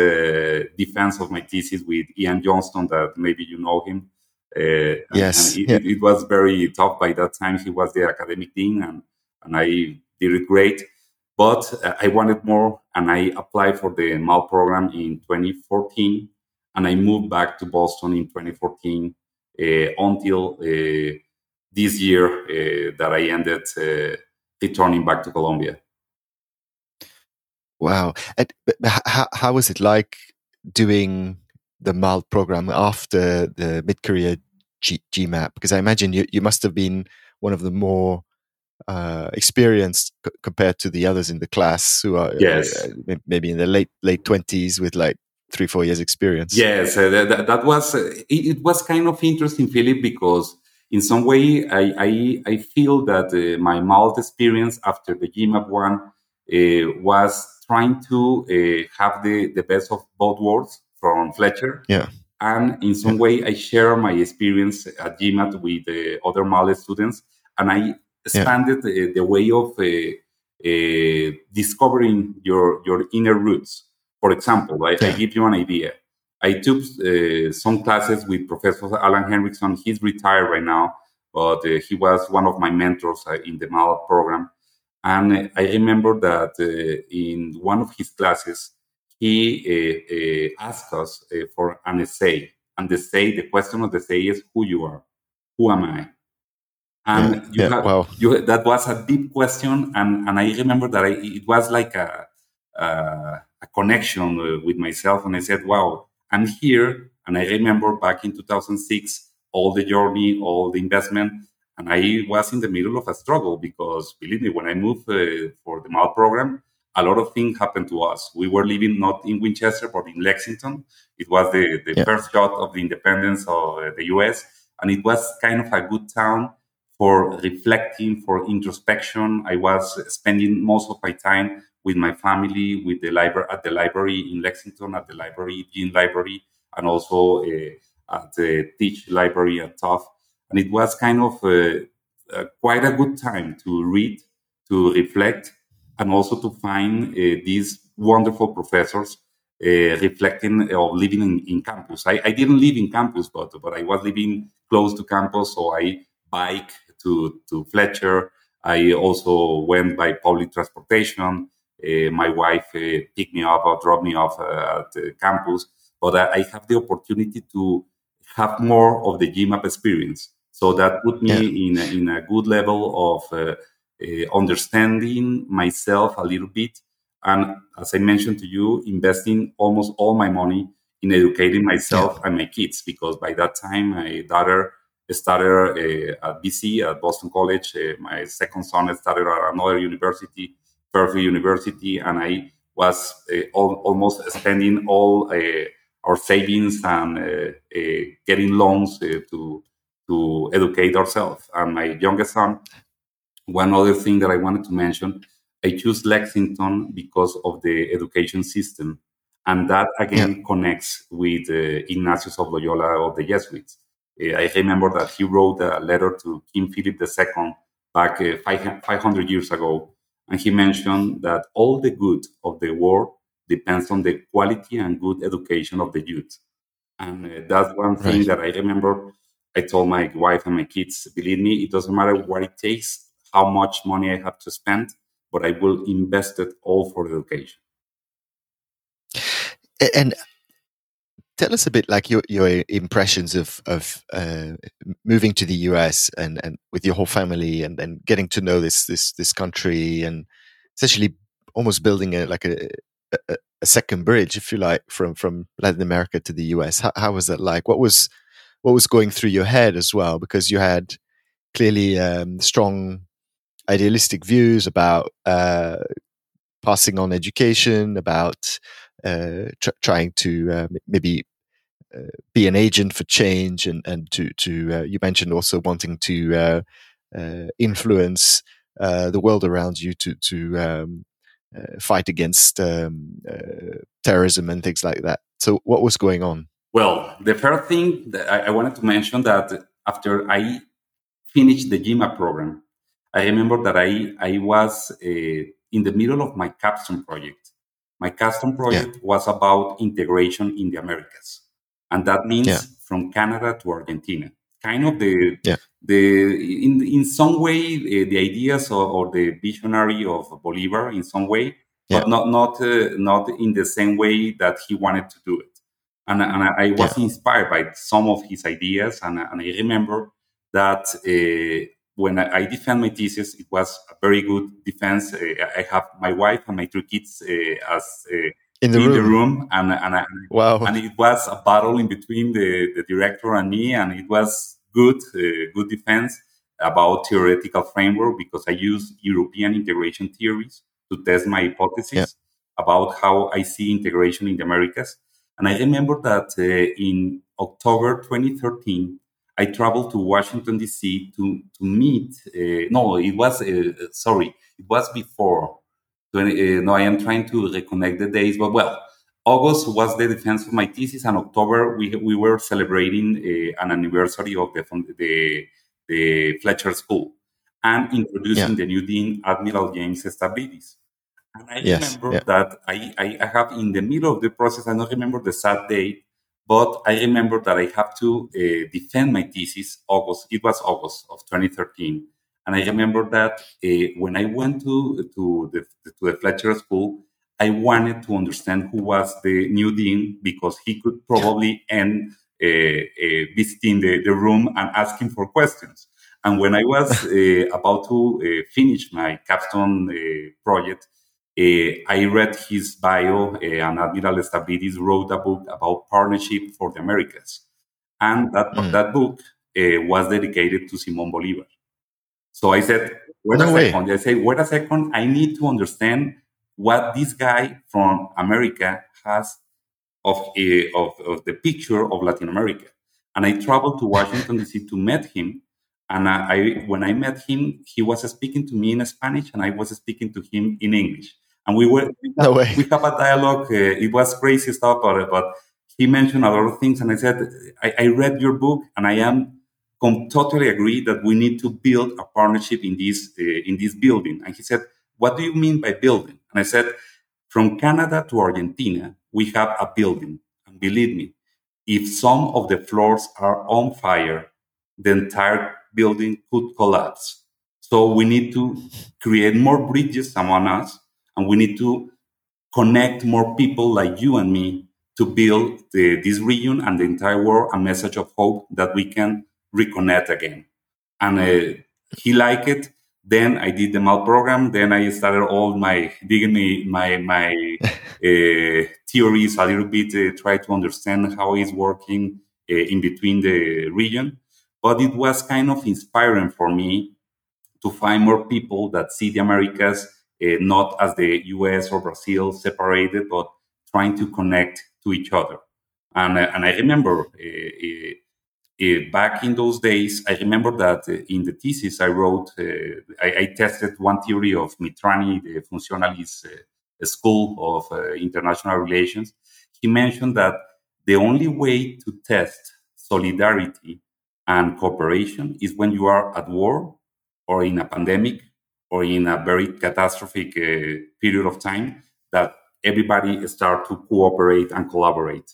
defense of my thesis with Ian Johnstone. That maybe you know him. Uh, yes, it, yeah. it, was very tough by that time. He was the academic dean, and and I did it great. But uh, I wanted more, and I applied for the MALD program in 2014, and I moved back to Boston in 2014 uh, until uh, this year uh, that I ended uh, returning back to Colombia. Wow! And, how how was it like doing the MALD program after the mid career G- GMAP? Because I imagine you, you must have been one of the more uh, experienced c- compared to the others in the class who are uh, yes. uh, maybe in the late late twenties with like three four years experience. Yes, uh, that, that, was uh, it, it, was kind of interesting, Philip, because in some way I I, I feel that uh, my MALD experience after the GMAP one was trying to have the the best of both worlds from Fletcher. Yeah and in some way I share my experience at GMAP with uh, other MALD students, and I expanded yeah. the, way of uh, uh, discovering your your inner roots. For example, I, yeah. I give you an idea. I took uh, some classes with Professor Alan Henrikson. He's retired right now, but uh, he was one of my mentors uh, in the MALD program. And I remember that in one of his classes, he uh, uh, asked us uh, for an essay. And the essay, the question of the essay is who you are. Who am I? And yeah, you yeah, have, wow. you, that was a deep question. And, and I remember that I, it was like a, a, a connection with myself. And I said, wow, I'm here. And I remember back in 2006, all the journey, all the investment. And I was in the middle of a struggle because, believe me, when I moved uh, for the MALD program, a lot of things happened to us. We were living not in Winchester, but in Lexington. It was the, the yeah. first shot of the independence of uh, the US. And it was kind of a good town for reflecting, for introspection. I was spending most of my time with my family, with the library at the library in Lexington, at the library, Dean Library, and also uh, at the Tisch Library at Tufts. And it was kind of uh, uh, quite a good time to read, to reflect, and also to find uh, these wonderful professors uh, reflecting or living in, in campus. I, I, didn't live in campus, but but I was living close to campus, so I bike to to Fletcher. I also went by public transportation. Uh, my wife uh, picked me up or dropped me off uh, at the campus, but I, I, have the opportunity to have more of the GMAP experience. So that put me yeah. in, a, in a good level of uh, uh, understanding myself a little bit. And as I mentioned to you, investing almost all my money in educating myself yeah. and my kids, because by that time, my daughter started uh, at BC, at Boston College. Uh, my second son started at another university, Fairfield University, and I was uh, all, almost spending all uh, our savings and uh, getting loans to to educate ourselves. And my youngest son one other thing that I wanted to mention, I choose Lexington because of the education system. And that again yeah. connects with uh, Ignatius of Loyola of the Jesuits. Uh, I remember that he wrote a letter to King Philip II back uh, 500 years ago. And he mentioned that all the good of the world depends on the quality and good education of the youth. And uh, that's one thing right. that I remember. I told my wife and my kids, believe me, it doesn't matter what it takes how much money I have to spend, but I will invest it all for the education. And tell us a bit like your your impressions of of uh, moving to the US and and with your whole family and and getting to know this this this country and essentially almost building a like a, a, a second bridge if you like from from Latin America to the US how, how was that like what was what was going through your head as well because you had clearly um, strong idealistic views about uh, passing on education, about uh, tr- trying to uh, maybe be an agent for change and and to to you mentioned also wanting to influence the world around you to to um, fight against um, terrorism and things like that. So, what was going on? Well, the first thing that I, I wanted to mention that after I finished the GMAP program, I remember that I, I was uh, in the middle of my capstone project. My capstone project yeah. was about integration in the Americas. And that means yeah. from Canada to Argentina. Kind of the, yeah. the in, in some way, uh, the ideas or, or, the visionary of Bolivar in some way, but not, not, uh, not in the same way that he wanted to do it. And, and I, I was inspired by some of his ideas. And, and I remember that uh, when I, I defend my thesis, it was a very good defense. Uh, I have my wife and my two kids uh, as uh, in, the, in room. the room, and and I, wow, and it was a battle in between the, the director and me, and it was good, uh, good defense about theoretical framework because I use European integration theories to test my hypothesis yeah. about how I see integration in the Americas. And I remember that uh, in October 2013, I traveled to Washington D.C. to to meet. Uh, no, it was uh, sorry, it was before. 20, uh, no, I am trying to reconnect the days, but well, August was the defense of my thesis, and October we we were celebrating uh, an anniversary of the the the Fletcher School and introducing yeah. the new dean, Admiral James Stavridis. And I yes, remember yeah. that I, I, I have in the middle of the process, I don't remember the sad date, but I remember that I have to uh, defend my thesis August. It was August of 2013, and I remember that uh, when I went to to the to the Fletcher School, I wanted to understand who was the new dean because he could probably end uh, visiting the, the room and asking for questions. And when I was about to finish my capstone project, uh, I read his bio, uh, and Admiral Stavridis wrote a book about partnership for the Americas. And that, mm. that book uh, was dedicated to Simon Bolivar. So I said, wait no a way. second. I say, wait a second. I need to understand what this guy from America has of, of, of the picture of Latin America. And I traveled to Washington, D.C. to meet him. And I, when I met him, he was speaking to me in Spanish and I was speaking to him in English and we were we, no we have a dialogue. Uh, it was crazy stuff, but but he mentioned a lot of things, and I said, I, I read your book, and I am com- totally agree that we need to build a partnership in this uh, in this building. And he said, What do you mean by building? And I said, From Canada to Argentina, we have a building, and believe me, if some of the floors are on fire, the entire building could collapse. So we need to create more bridges among us and we need to connect more people like you and me to build the, this region and the entire world a message of hope that we can reconnect again. And uh, he liked it. Then I did the MALD program. Then I started all my digging my my uh, theories a little bit, uh, try to understand how it's working uh, in between the region. But it was kind of inspiring for me to find more people that see the Americas uh, not as the US or Brazil separated, but trying to connect to each other. And, uh, and I remember uh, back in those days, I remember that in the thesis I wrote, I, I, tested one theory of Mitrany, the functionalist school of international relations. He mentioned that the only way to test solidarity and cooperation is when you are at war or in a pandemic or in a very catastrophic uh, period of time that everybody start to cooperate and collaborate.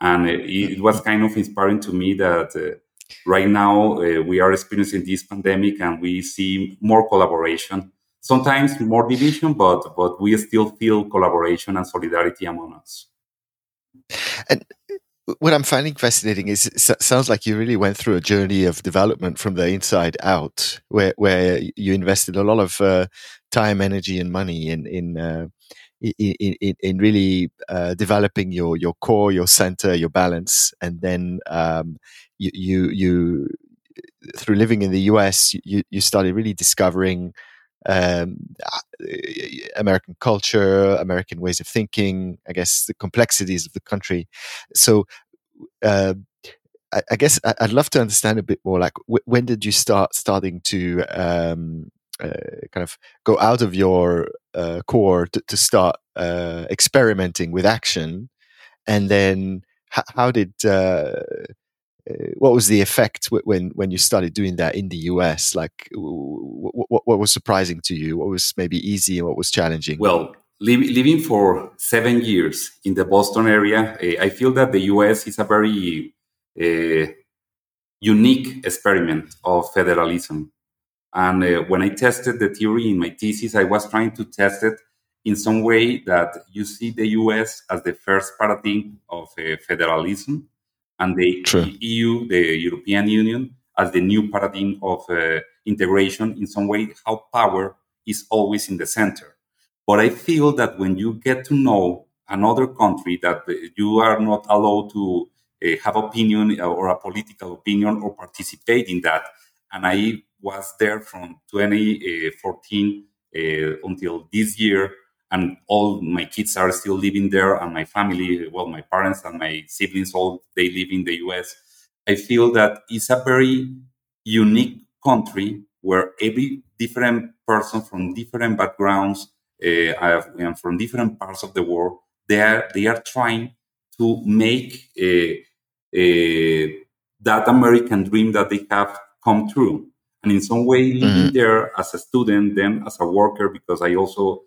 And it, it was kind of inspiring to me that uh, right now uh, we are experiencing this pandemic and we see more collaboration. Sometimes more division, but but we still feel collaboration and solidarity among us. And what I'm finding fascinating is it sounds like you really went through a journey of development from the inside out, where where you invested a lot of uh, time, energy, and money in in uh, in, in, in, really uh, developing your your core, your center, your balance, and then um, you, you you through living in the US, you you started really discovering um, American culture, American ways of thinking, I guess the complexities of the country. So, uh, I, I, guess I'd love to understand a bit more. Like, when did you start starting to um, uh, kind of go out of your uh, core to, to start uh, experimenting with action, and then h- how did uh, what was the effect when when you started doing that in the US? Like, what, what was surprising to you? What was maybe easy and what was challenging? Well, li- living for seven years in the Boston area, uh, I feel that the US is a very uh, unique experiment of federalism. And uh, when I tested the theory in my thesis, I was trying to test it in some way that you see the US as the first paradigm of federalism and the True. EU, the European Union, as the new paradigm of uh, integration in some way, how power is always in the center. But I feel that when you get to know another country that you are not allowed to uh, have opinion or a political opinion or participate in that, and I was there from 2014 uh, until this year, and all my kids are still living there and my family well my parents and my siblings all they live in the us i feel that it's a very unique country where every different person from different backgrounds uh, and from different parts of the world they are they are trying to make uh, uh, that american dream that they have come true and in some way living mm-hmm. there as a student then as a worker because i also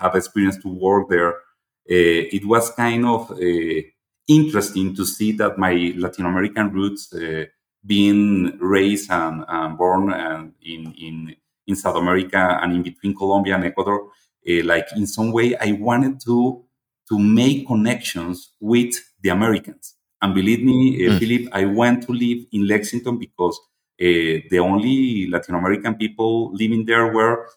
have experience to work there, uh, it was kind of uh, interesting to see that my Latin American roots, being raised and, and born and in, in, in South America and in between Colombia and Ecuador, like in some way, I wanted to to make connections with the Americans. And believe me, uh, mm. Philip, I went to live in Lexington because uh, the only Latin American people living there were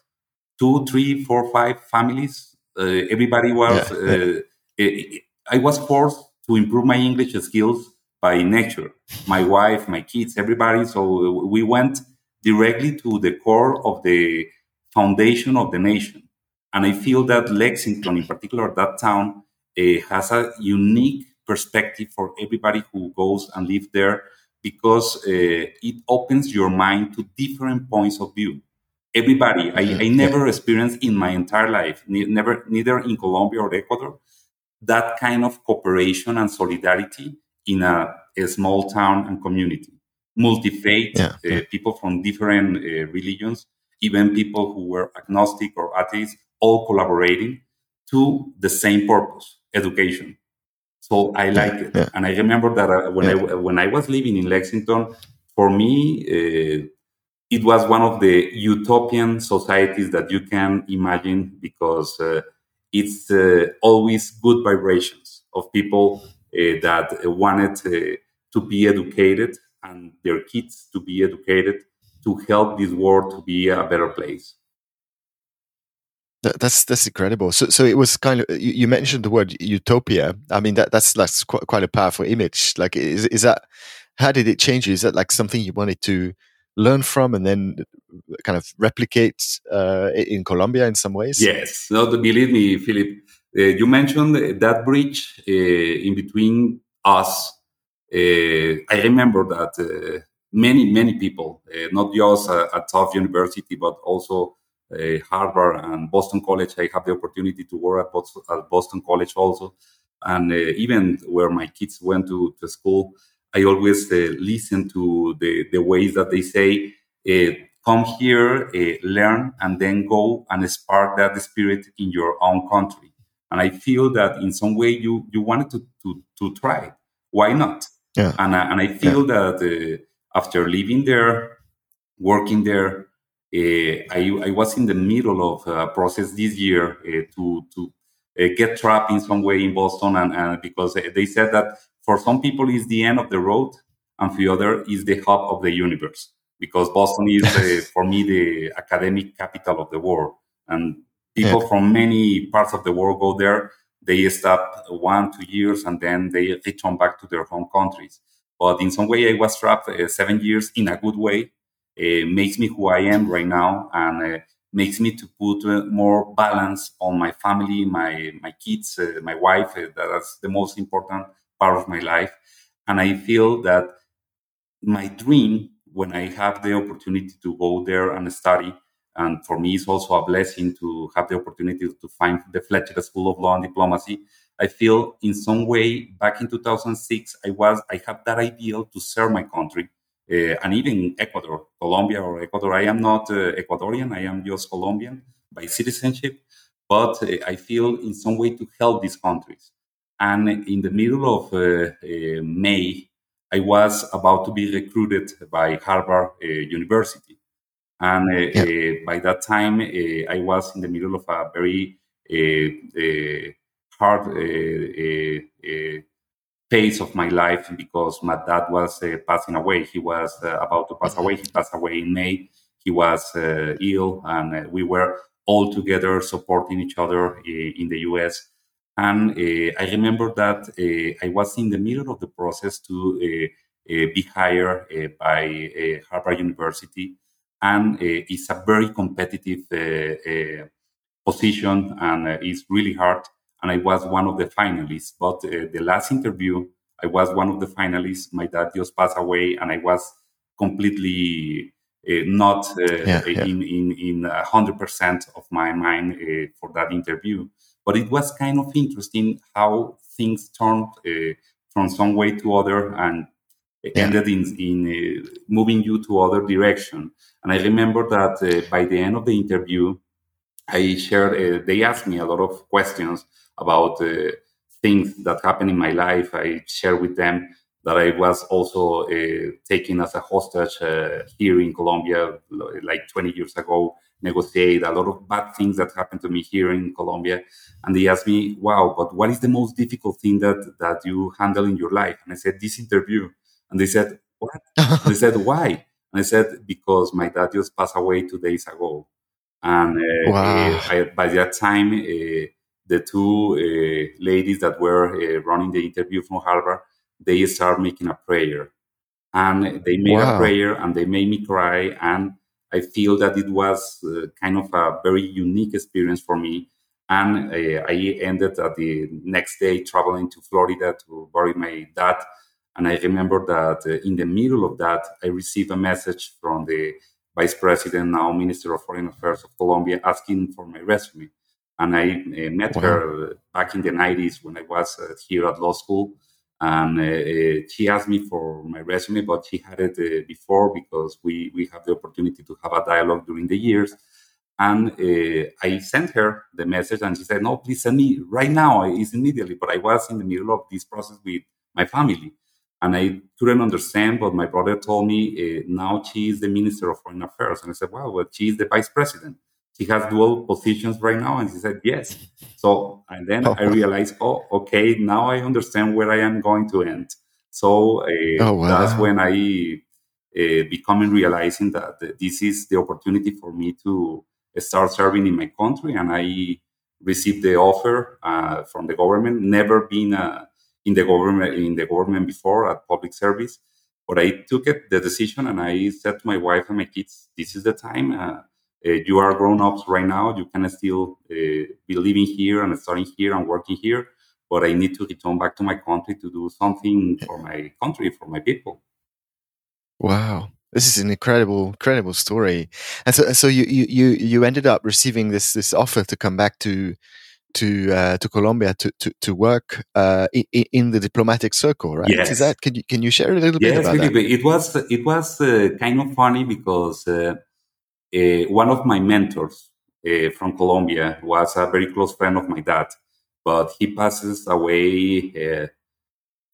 two, three, four, five families. Uh, everybody was. Yeah. Uh, I was forced to improve my English skills by nature. My wife, my kids, everybody. So we went directly to the core of the foundation of the nation. And I feel that Lexington, in particular, that town, uh, has a unique perspective for everybody who goes and lives there because uh, it opens your mind to different points of view everybody. I, I never yeah. experienced in my entire life, ne- never, neither in Colombia or Ecuador, that kind of cooperation and solidarity in a, a small town and community. Multi faith, yeah. uh, people from different uh, religions, even people who were agnostic or atheists, all collaborating to the same purpose education. So I like yeah. it. And I remember that uh, when, I, when I was living in Lexington, for me, uh, it was one of the utopian societies that you can imagine because uh, it's uh, always good vibrations of people uh, that wanted uh, to be educated and their kids to be educated to help this world to be a better place. That's that's incredible. So so it was kind of you, mentioned the word utopia. I mean that that's that's quite, quite a powerful image. Like is is that how did it change you? Is that like something you wanted to learn from and then kind of replicate uh, in Colombia in some ways? Yes. No, believe me, Philip. Uh, you mentioned that bridge uh, in between us. Uh, I remember that uh, many, many people, uh, not just at Tufts University, but also Harvard and Boston College. I have the opportunity to work at Boston, College also, and even where my kids went to, to school. I always uh, listen to the, the ways that they say, uh, come here, uh, learn, and then go and spark that spirit in your own country. And I feel that in some way you, you wanted to, to, to try. Why not? Yeah. And, I, and I feel yeah. that after living there, working there, uh, I, I, was in the middle of a process this year uh, to to get trapped in some way in Boston, and, and because they said that for some people is the end of the road and for the other is the hub of the universe because boston is uh, for me the academic capital of the world. And people yeah. from many parts of the world go there they stop one two years and then they return back to their home countries. But in some way i was trapped uh, seven years in a good way. It makes me who i am right now. And uh, makes me to put uh, more balance on my family my my kids uh, my wife uh, that's the most important part of my life. And I feel that my dream, when I have the opportunity to go there and study, and for me, it's also a blessing to have the opportunity to find the Fletcher School of Law and Diplomacy. I feel in some way back in 2006, I was I had that ideal to serve my country, and even Ecuador, Colombia or Ecuador. I am not uh, Ecuadorian. I am just Colombian by citizenship, but uh, I feel in some way to help these countries. And in the middle of May, I was about to be recruited by Harvard uh, University. And uh, yeah. uh, by that time, uh, I was in the middle of a very hard phase of my life because my dad was passing away. He was about to pass away. He passed away in May. He was ill, and we were all together supporting each other in the US. And uh, I remember that uh, I was in the middle of the process to uh, be hired by Harvard University and uh, it's a very competitive uh, uh, position and it's really hard. And I was one of the finalists. But the last interview, I was one of the finalists. My dad just passed away, and I was completely uh, not uh, yeah, yeah. in in in hundred percent of my mind uh, for that interview. But it was kind of interesting how things turned from some way to other, and yeah. ended in, in uh, moving you to other direction. And I remember that uh, by the end of the interview, I shared, uh, they asked me a lot of questions about uh, things that happened in my life. I shared with them that I was also uh, taken as a hostage uh, here in Colombia, like 20 years ago, negotiate a lot of bad things that happened to me here in Colombia. And they asked me, wow, but what is the most difficult thing that, that you handle in your life? And I said, this interview. And they said, What? they said, Why? And I said, Because my dad just passed away two days ago. And uh, wow. uh, I, by that time, uh, the two uh, ladies that were uh, running the interview from Harvard, they started making a prayer. And they made wow. a prayer and they made me cry. And I feel that it was uh, kind of a very unique experience for me. And I ended at the next day traveling to Florida to bury my dad and I remember that uh, in the middle of that, I received a message from the vice president, now Minister of Foreign Affairs of Colombia, asking for my resume. And I uh, met wow. her back in the 90s when I was uh, here at law school. And uh, uh, she asked me for my resume, but she had it uh, before because we, we have the opportunity to have a dialogue during the years. And I sent her the message, and she said, No, please send me right now. It's immediately. But I was in the middle of this process with my family. And I couldn't understand, but my brother told me uh, now she is the Minister of Foreign Affairs. And I said, wow, but she is the Vice President. She has dual positions right now. And she said, yes. So, and then oh. I realized, oh, okay, now I understand where I am going to end. So uh, oh, wow. that's when I uh, becoming realizing that this is the opportunity for me to start serving in my country. And I received the offer uh, from the government, never been a in the government in the government before at public service. But I took it the decision and I said to my wife and my kids, "This is the time. Uh, uh, you are grown ups right now. You can still uh, be living here and starting here and working here. But I need to return back to my country to do something for my country, for my people." Wow, this is an incredible, incredible story. And so, so you you you ended up receiving this this offer to come back to to uh, to Colombia to to, to work uh, in, in, the diplomatic circle, right? Yes. Is that can you can you share a little yes, bit about Felipe, that? It was it was uh, kind of funny because uh, uh, one of my mentors uh, from Colombia was a very close friend of my dad, but he passes away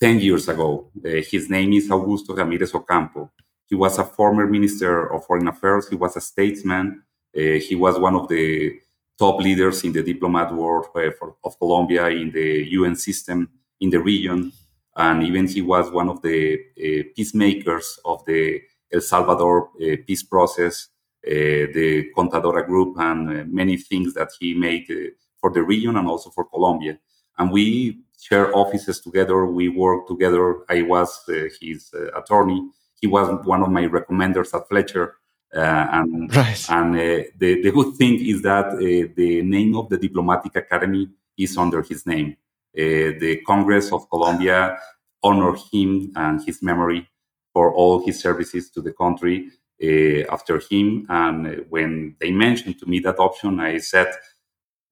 ten years ago. his name is Augusto Ramirez Ocampo. He was a former minister of foreign affairs. He was a statesman. he was one of the top leaders in the diplomat world uh, for, of Colombia in the UN system in the region. And even he was one of the uh, peacemakers of the El Salvador uh, peace process, uh, the Contadora Group, and uh, many things that he made uh, for the region and also for Colombia. And we share offices together. We work together. I was his attorney. He was one of my recommenders at Fletcher uh, and right. and uh, the, the good thing is that uh, the name of the Diplomatic Academy is under his name. the Congress of Colombia honor him and his memory for all his services to the country uh, after him. And when they mentioned to me that option, I said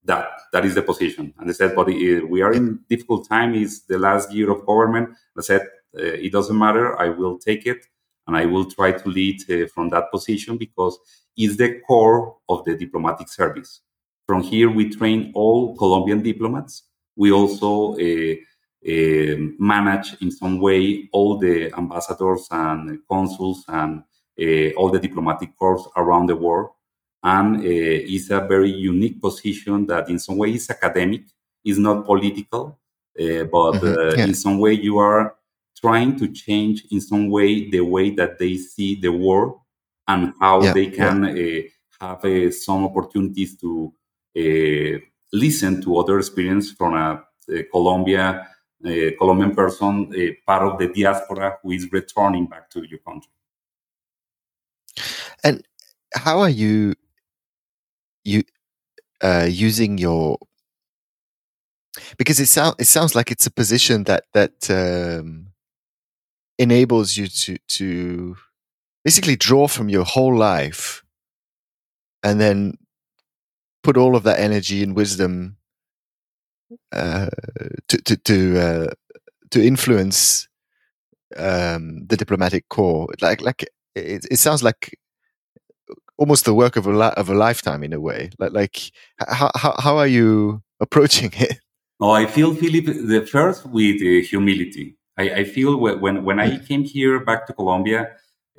that that is the position. And they said, but uh, we are in difficult time. It's the last year of government. I said, uh, it doesn't matter. I will take it and I will try to lead uh, from that position because it's the core of the diplomatic service. From here, we train all Colombian diplomats. We also uh, uh, manage in some way all the ambassadors and consuls and all the diplomatic corps around the world. And uh, it's a very unique position that in some way is academic, is not political, uh, but mm-hmm. yeah. in some way you are trying to change in some way the way that they see the world and how yeah, they can yeah. uh, have uh, some opportunities to uh, listen to other experience from a, a Colombia, a Colombian person, part of the diaspora who is returning back to your country. And how are you you uh, using your because it sounds it sounds like it's a position that that um, enables you to to basically draw from your whole life and then put all of that energy and wisdom uh, to to to, uh, to influence um, the diplomatic corps. Like like it, it sounds like almost the work of a li- of a lifetime in a way. Like like how how how are you approaching it? Oh, I feel Philip the first with uh, humility. I, I feel when when I came here back to Colombia,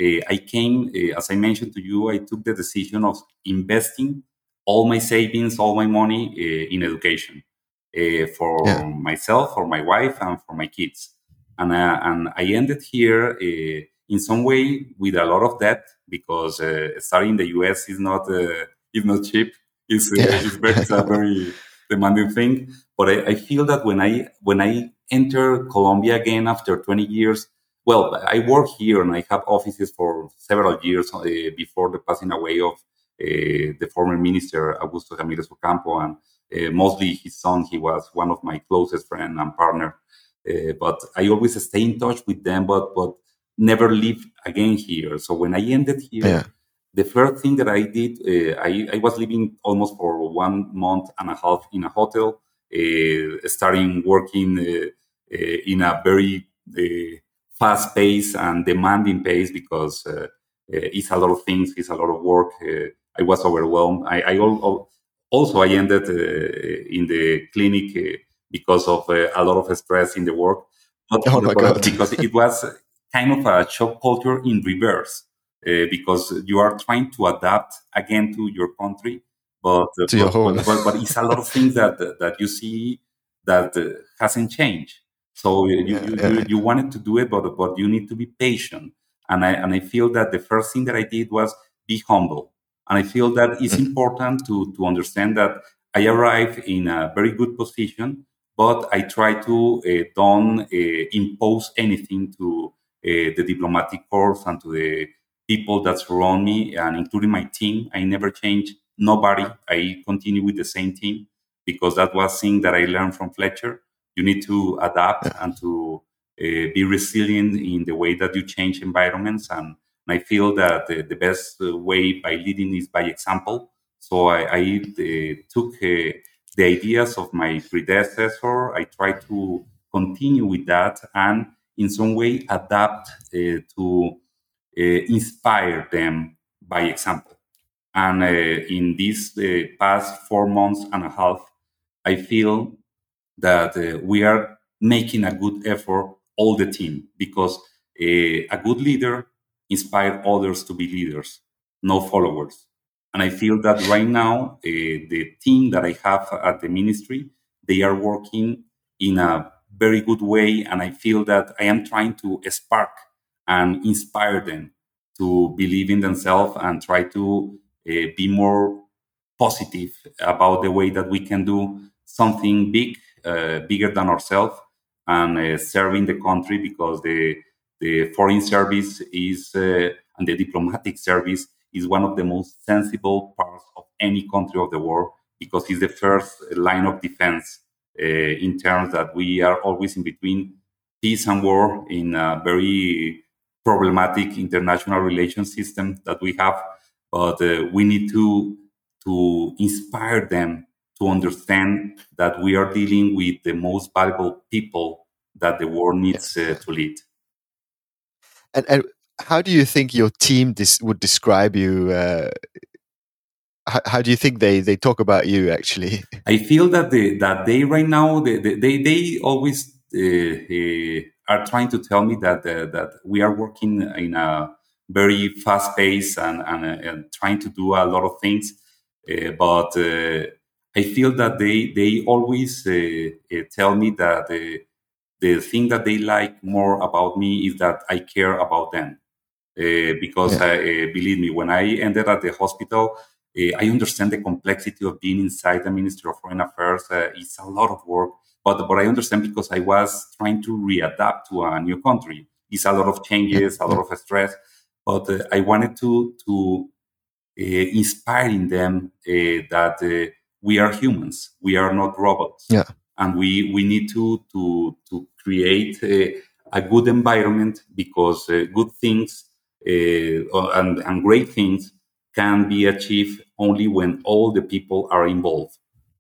uh, I came uh, as I mentioned to you. I took the decision of investing all my savings, all my money uh, in education uh, for yeah. myself, for my wife, and for my kids. And uh, and I ended here in some way with a lot of debt because starting in the US is not is not cheap. It's, yeah. it's, very, it's a very demanding thing. But I, I feel that when I when I enter Colombia again after 20 years. Well, I work here and I have offices for several years uh, before the passing away of uh, the former minister Augusto Ramirez Ocampo, and uh, mostly his son. He was one of my closest friend and partner. Uh, but I always stay in touch with them, but but never live again here. So when I ended here, yeah. the first thing that I did, uh, I, I was living almost for one month and a half in a hotel, uh, starting working uh, in a very uh, fast pace and demanding pace because uh, it's a lot of things, it's a lot of work. I was overwhelmed. I, I also I ended in the clinic because of a lot of stress in the work. But, oh my God. because it was kind of a shock culture in reverse. Uh, because you are trying to adapt again to your country, but uh, but, but, but, but, it's a lot of things that that you see that uh, hasn't changed. So you, yeah, you, yeah. you, wanted to do it, but, but you need to be patient. And I, and I feel that the first thing that I did was be humble. And I feel that it's mm-hmm. important to, to understand that I arrive in a very good position, but I try to uh, don't uh, impose anything to uh, the diplomatic corps and to the people that surround me, and including my team. I never change nobody. I continue with the same team because that was thing that I learned from Fletcher you need to adapt and to uh, be resilient in the way that you change environments. And, and I feel that the, the, best way by leading is by example. So I, I uh, took uh, the ideas of my predecessor. I try to continue with that and in some way adapt uh, to uh, inspire them by example. And uh, in these past four months and a half, I feel that we are making a good effort all the team because a good leader inspires others to be leaders, no followers. And I feel that right now, uh, the team that I have at the ministry, they are working in a very good way. And I feel that I am trying to spark and inspire them to believe in themselves and try to uh, be more positive about the way that we can do something big uh, bigger than ourselves and uh, serving the country because the the foreign service is and the diplomatic service is one of the most sensible parts of any country of the world because it's the first line of defense in terms that we are always in between peace and war in a very problematic international relations system that we have. But uh, we need to to inspire them to understand that we are dealing with the most valuable people that the world needs uh, to lead. And, and how do you think your team dis- would describe you? Uh, how, how, do you think they, they talk about you? Actually, I feel that they, that they right now they they, they always uh, uh, are trying to tell me that uh, that we are working in a very fast pace and, and, uh, and trying to do a lot of things. Uh, but I feel that they they always tell me that the thing that they like more about me is that I care about them. Uh, because yeah. I, uh, believe me, when I ended at the hospital, uh, Uh, I understand the complexity of being inside the Ministry of Foreign Affairs. Uh, it's a lot of work, but but I understand because I was trying to readapt to a new country. It's a lot of changes, a lot of stress, but uh, I wanted to to inspire in them that we are humans, we are not robots. Yeah and we we need to to to create a, a good environment because uh, good things uh, and, and great things can be achieved only when all the people are involved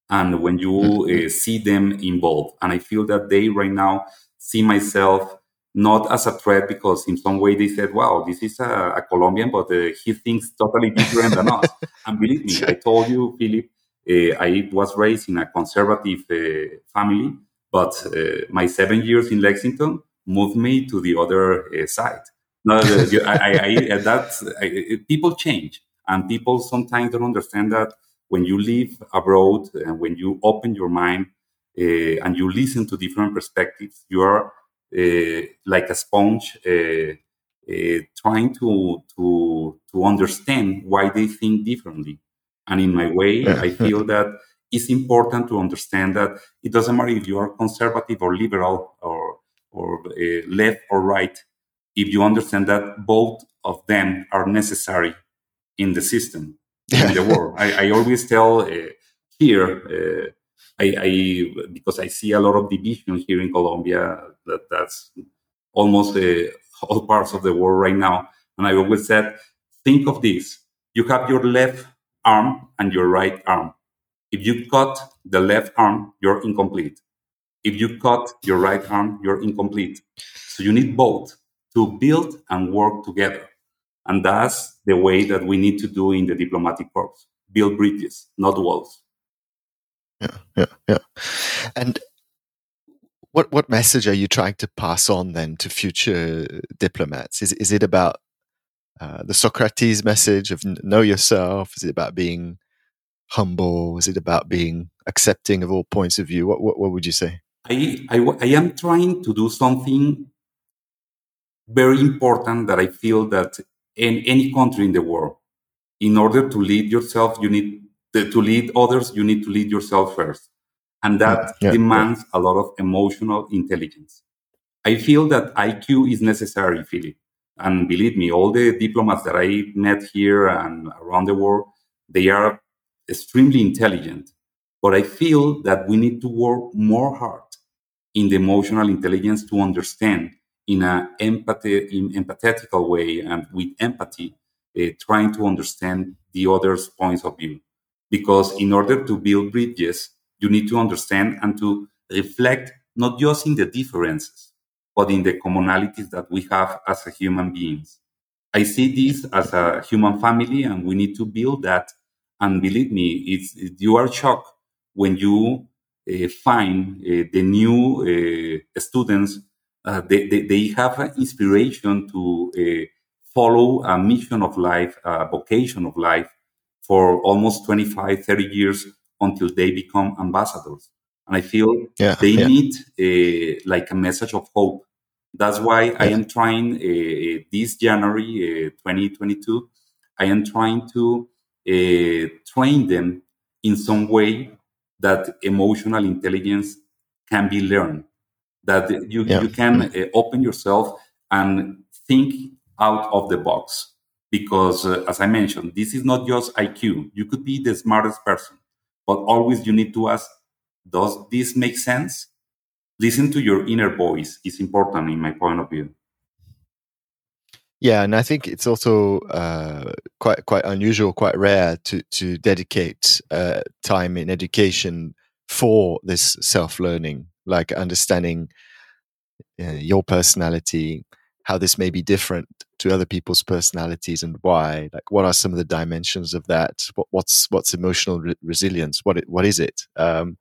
and when you mm-hmm. uh, see them involved. And I feel that they right now see myself not as a threat because in some way they said, wow, this is a, a Colombian, but uh, he thinks totally different than us. And believe me, I told you, Philip, uh, I was raised in a conservative uh, family, but uh, my seven years in Lexington moved me to the other side. No, I, I, I, that people change, and people sometimes don't understand that when you live abroad and when you open your mind uh, and you listen to different perspectives, you are uh, like a sponge uh, trying to to to understand why they think differently. And in my way, I feel that it's important to understand that it doesn't matter if you are conservative or liberal or or uh, left or right. If you understand that both of them are necessary in the system in the world, I, I always tell uh, here. Uh, I, I, because I see a lot of division here in Colombia. That that's almost uh, all parts of the world right now. And I always said, think of this: you have your left arm and your right arm. If you cut the left arm, you're incomplete. If you cut your right arm, you're incomplete. So you need both to build and work together. And that's the way that we need to do in the diplomatic corps build bridges, not walls. Yeah, yeah, yeah. And what what message are you trying to pass on then to future diplomats? Is is it about uh, the Socrates message of know yourself? Is it about being humble? Is it about being accepting of all points of view? What, what, what would you say? I, I, I am trying to do something very important that I feel that in any country in the world, in order to lead yourself, you need to lead others, you need to lead yourself first. And that yeah, demands yeah. a lot of emotional intelligence. I feel that IQ is necessary, Philip. And believe me, all the diplomats that I met here and around the world, they are extremely intelligent. But I feel that we need to work more hard in the emotional intelligence to understand in an empathy, in empathetical way and with empathy, uh, trying to understand the other's points of view. Because in order to build bridges, you need to understand and to reflect not just in the differences, but in the commonalities that we have as human beings. I see this as a human family, and we need to build that. And believe me, it's you are shocked when you uh, find uh, the new uh, students. Uh, they, they, they, have an inspiration to uh, follow a mission of life, a vocation of life for almost 25, 30 years until they become ambassadors. And I feel yeah, they yeah. need a, like a message of hope. That's why yeah. I am trying uh, this January uh, 2022. I am trying to uh, train them in some way that emotional intelligence can be learned. That you you can uh, open yourself and think out of the box. Because uh, as I mentioned, this is not just IQ. You could be the smartest person, but always you need to ask does this make sense? listen to your inner voice is important in my point of view. Yeah, and I think it's also uh, quite quite unusual, quite rare to to dedicate uh, time in education for this self learning, like understanding uh, your personality, how this may be different to other people's personalities, and why. Like, what are some of the dimensions of that? What, what's what's emotional re- resilience? What what is it? Um,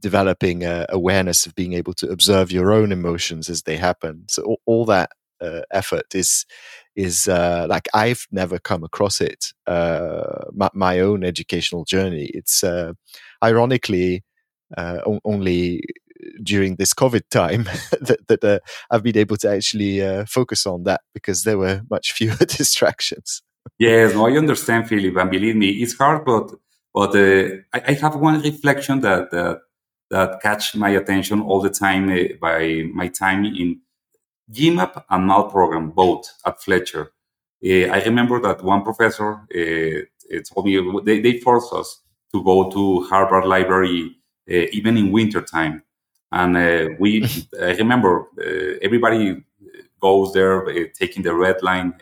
developing awareness of being able to observe your own emotions as they happen. So all, all that uh, effort is is uh, like I've never come across it. Uh, my, my, own educational journey. It's uh, ironically uh, only during this COVID time that, that uh, I've been able to actually focus on that because there were much fewer distractions. Yes, no, I understand, Philip, and believe me, it's hard, but but I, I, have one reflection that that, that catch my attention all the time by my time in GMAP and MALD program, both at Fletcher. Uh, I remember that one professor uh, told me they, they forced us to go to Harvard Library uh, even in winter time. And uh, we, I remember uh, everybody goes there uh, taking the red line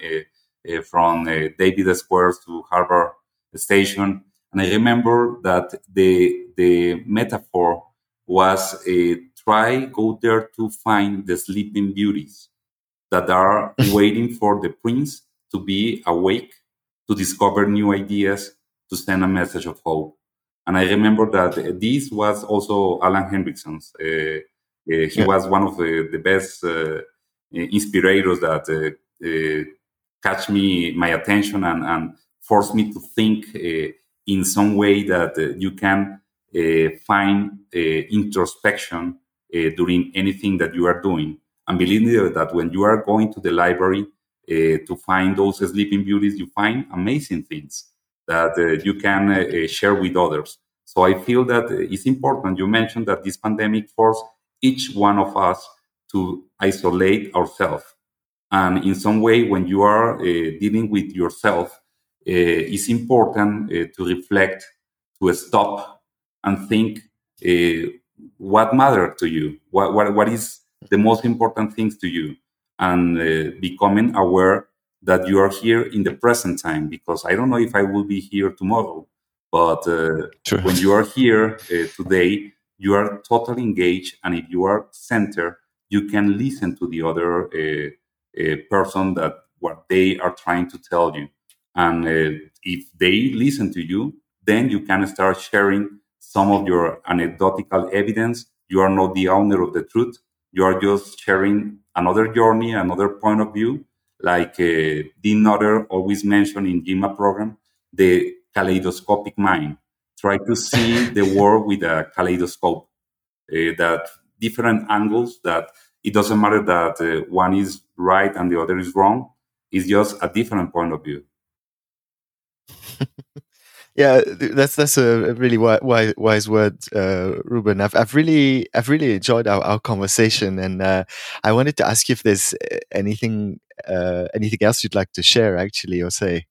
from Davis Square to Harvard Station. And I remember that the, the metaphor was try go there to find the sleeping beauties that are waiting for the prince to be awake to discover new ideas to send a message of hope and i remember that this was also Alan Henrikson's uh, uh, he yeah. was one of the, the best uh, inspirators that uh, uh, catch me my attention and, and force me to think uh, in some way that you can find introspection uh, during anything that you are doing. And believe me that when you are going to the library uh, to find those sleeping beauties, you find amazing things that uh, you can share with others. So I feel that it's important. You mentioned that this pandemic forced each one of us to isolate ourselves. And in some way, when you are uh, dealing with yourself, uh, it's important uh, to reflect, to stop and think what matter to you what, what, what is the most important things to you and uh, becoming aware that you are here in the present time because i don't know if i will be here tomorrow but uh, when you are here uh, today you are totally engaged and if you are centered you can listen to the other uh, uh, person that what they are trying to tell you and uh, if they listen to you then you can start sharing some of your anecdotal evidence. You are not the owner of the truth. You are just sharing another journey, another point of view. Like uh, Dean Nutter always mentioned in GMAP program, the kaleidoscopic mind. Try to see the world with a kaleidoscope, uh, that different angles that it doesn't matter that uh, one is right and the other is wrong. It's just a different point of view. Yeah, that's that's a really wise, wise word, uh, Ruben. I've I've really I've really enjoyed our, our conversation, and uh, I wanted to ask you if there's uh, anything uh, anything else you'd like to share, actually, or say.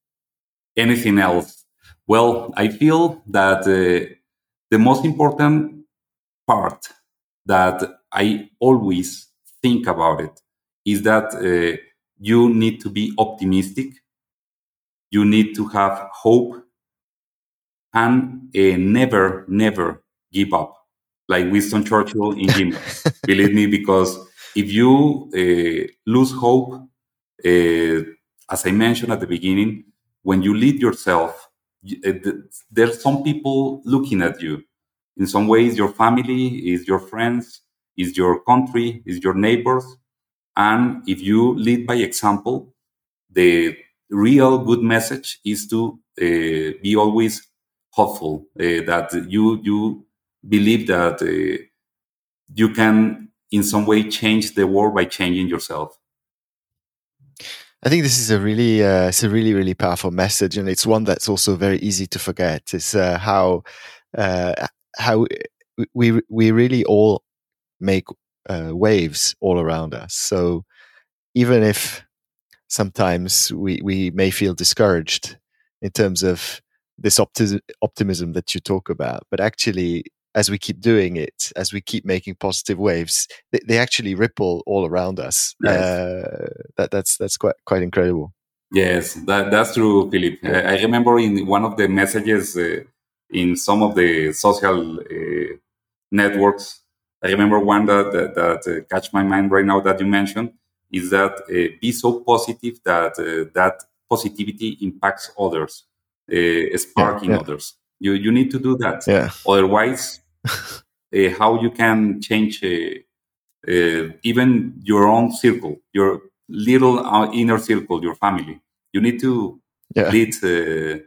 Anything else? Well, I feel that uh, the most important part that I always think about it is that uh, you need to be optimistic. You need to have hope and uh, never, never give up, like Winston Churchill in him. Believe me, because if you uh, lose hope, as I mentioned at the beginning, when you lead yourself, there's some people looking at you. In some ways, your family is your friends, is your country, is your neighbors. And if you lead by example, the real good message is to uh, be always hopeful uh, that you you believe that uh, you can in some way change the world by changing yourself. I think this is a really, uh, it's a really, really powerful message, and it's one that's also very easy to forget. It's uh, how uh, how we we really all make uh, waves all around us. So even if sometimes we we may feel discouraged in terms of this opti- optimism that you talk about. But actually, as we keep doing it, as we keep making positive waves, they, they actually ripple all around us. Yes. Uh, that, that's that's quite quite incredible. Yes, that, that's true, Philip. Uh, I remember in one of the messages uh, in some of the social uh, networks, I remember one that that, that uh, catch my mind right now that you mentioned is that uh, be so positive that uh, that positivity impacts others, sparking yeah, yeah. others. You you need to do that. Yeah. Otherwise, how you can change even your own circle, your little uh, inner circle, your family. You need to yeah. lead uh,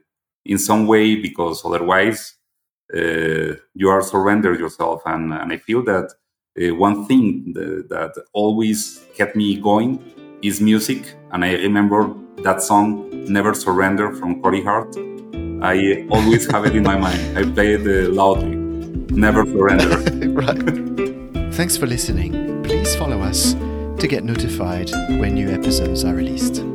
in some way because otherwise uh, you are surrender yourself. And, and I feel that uh, one thing that, that, always kept me going is music. And I remember that song, Never Surrender from Corey Hart. I always have it in my mind. I play it uh, loudly. Never surrender. right. Thanks for listening. Please follow us to get notified when new episodes are released.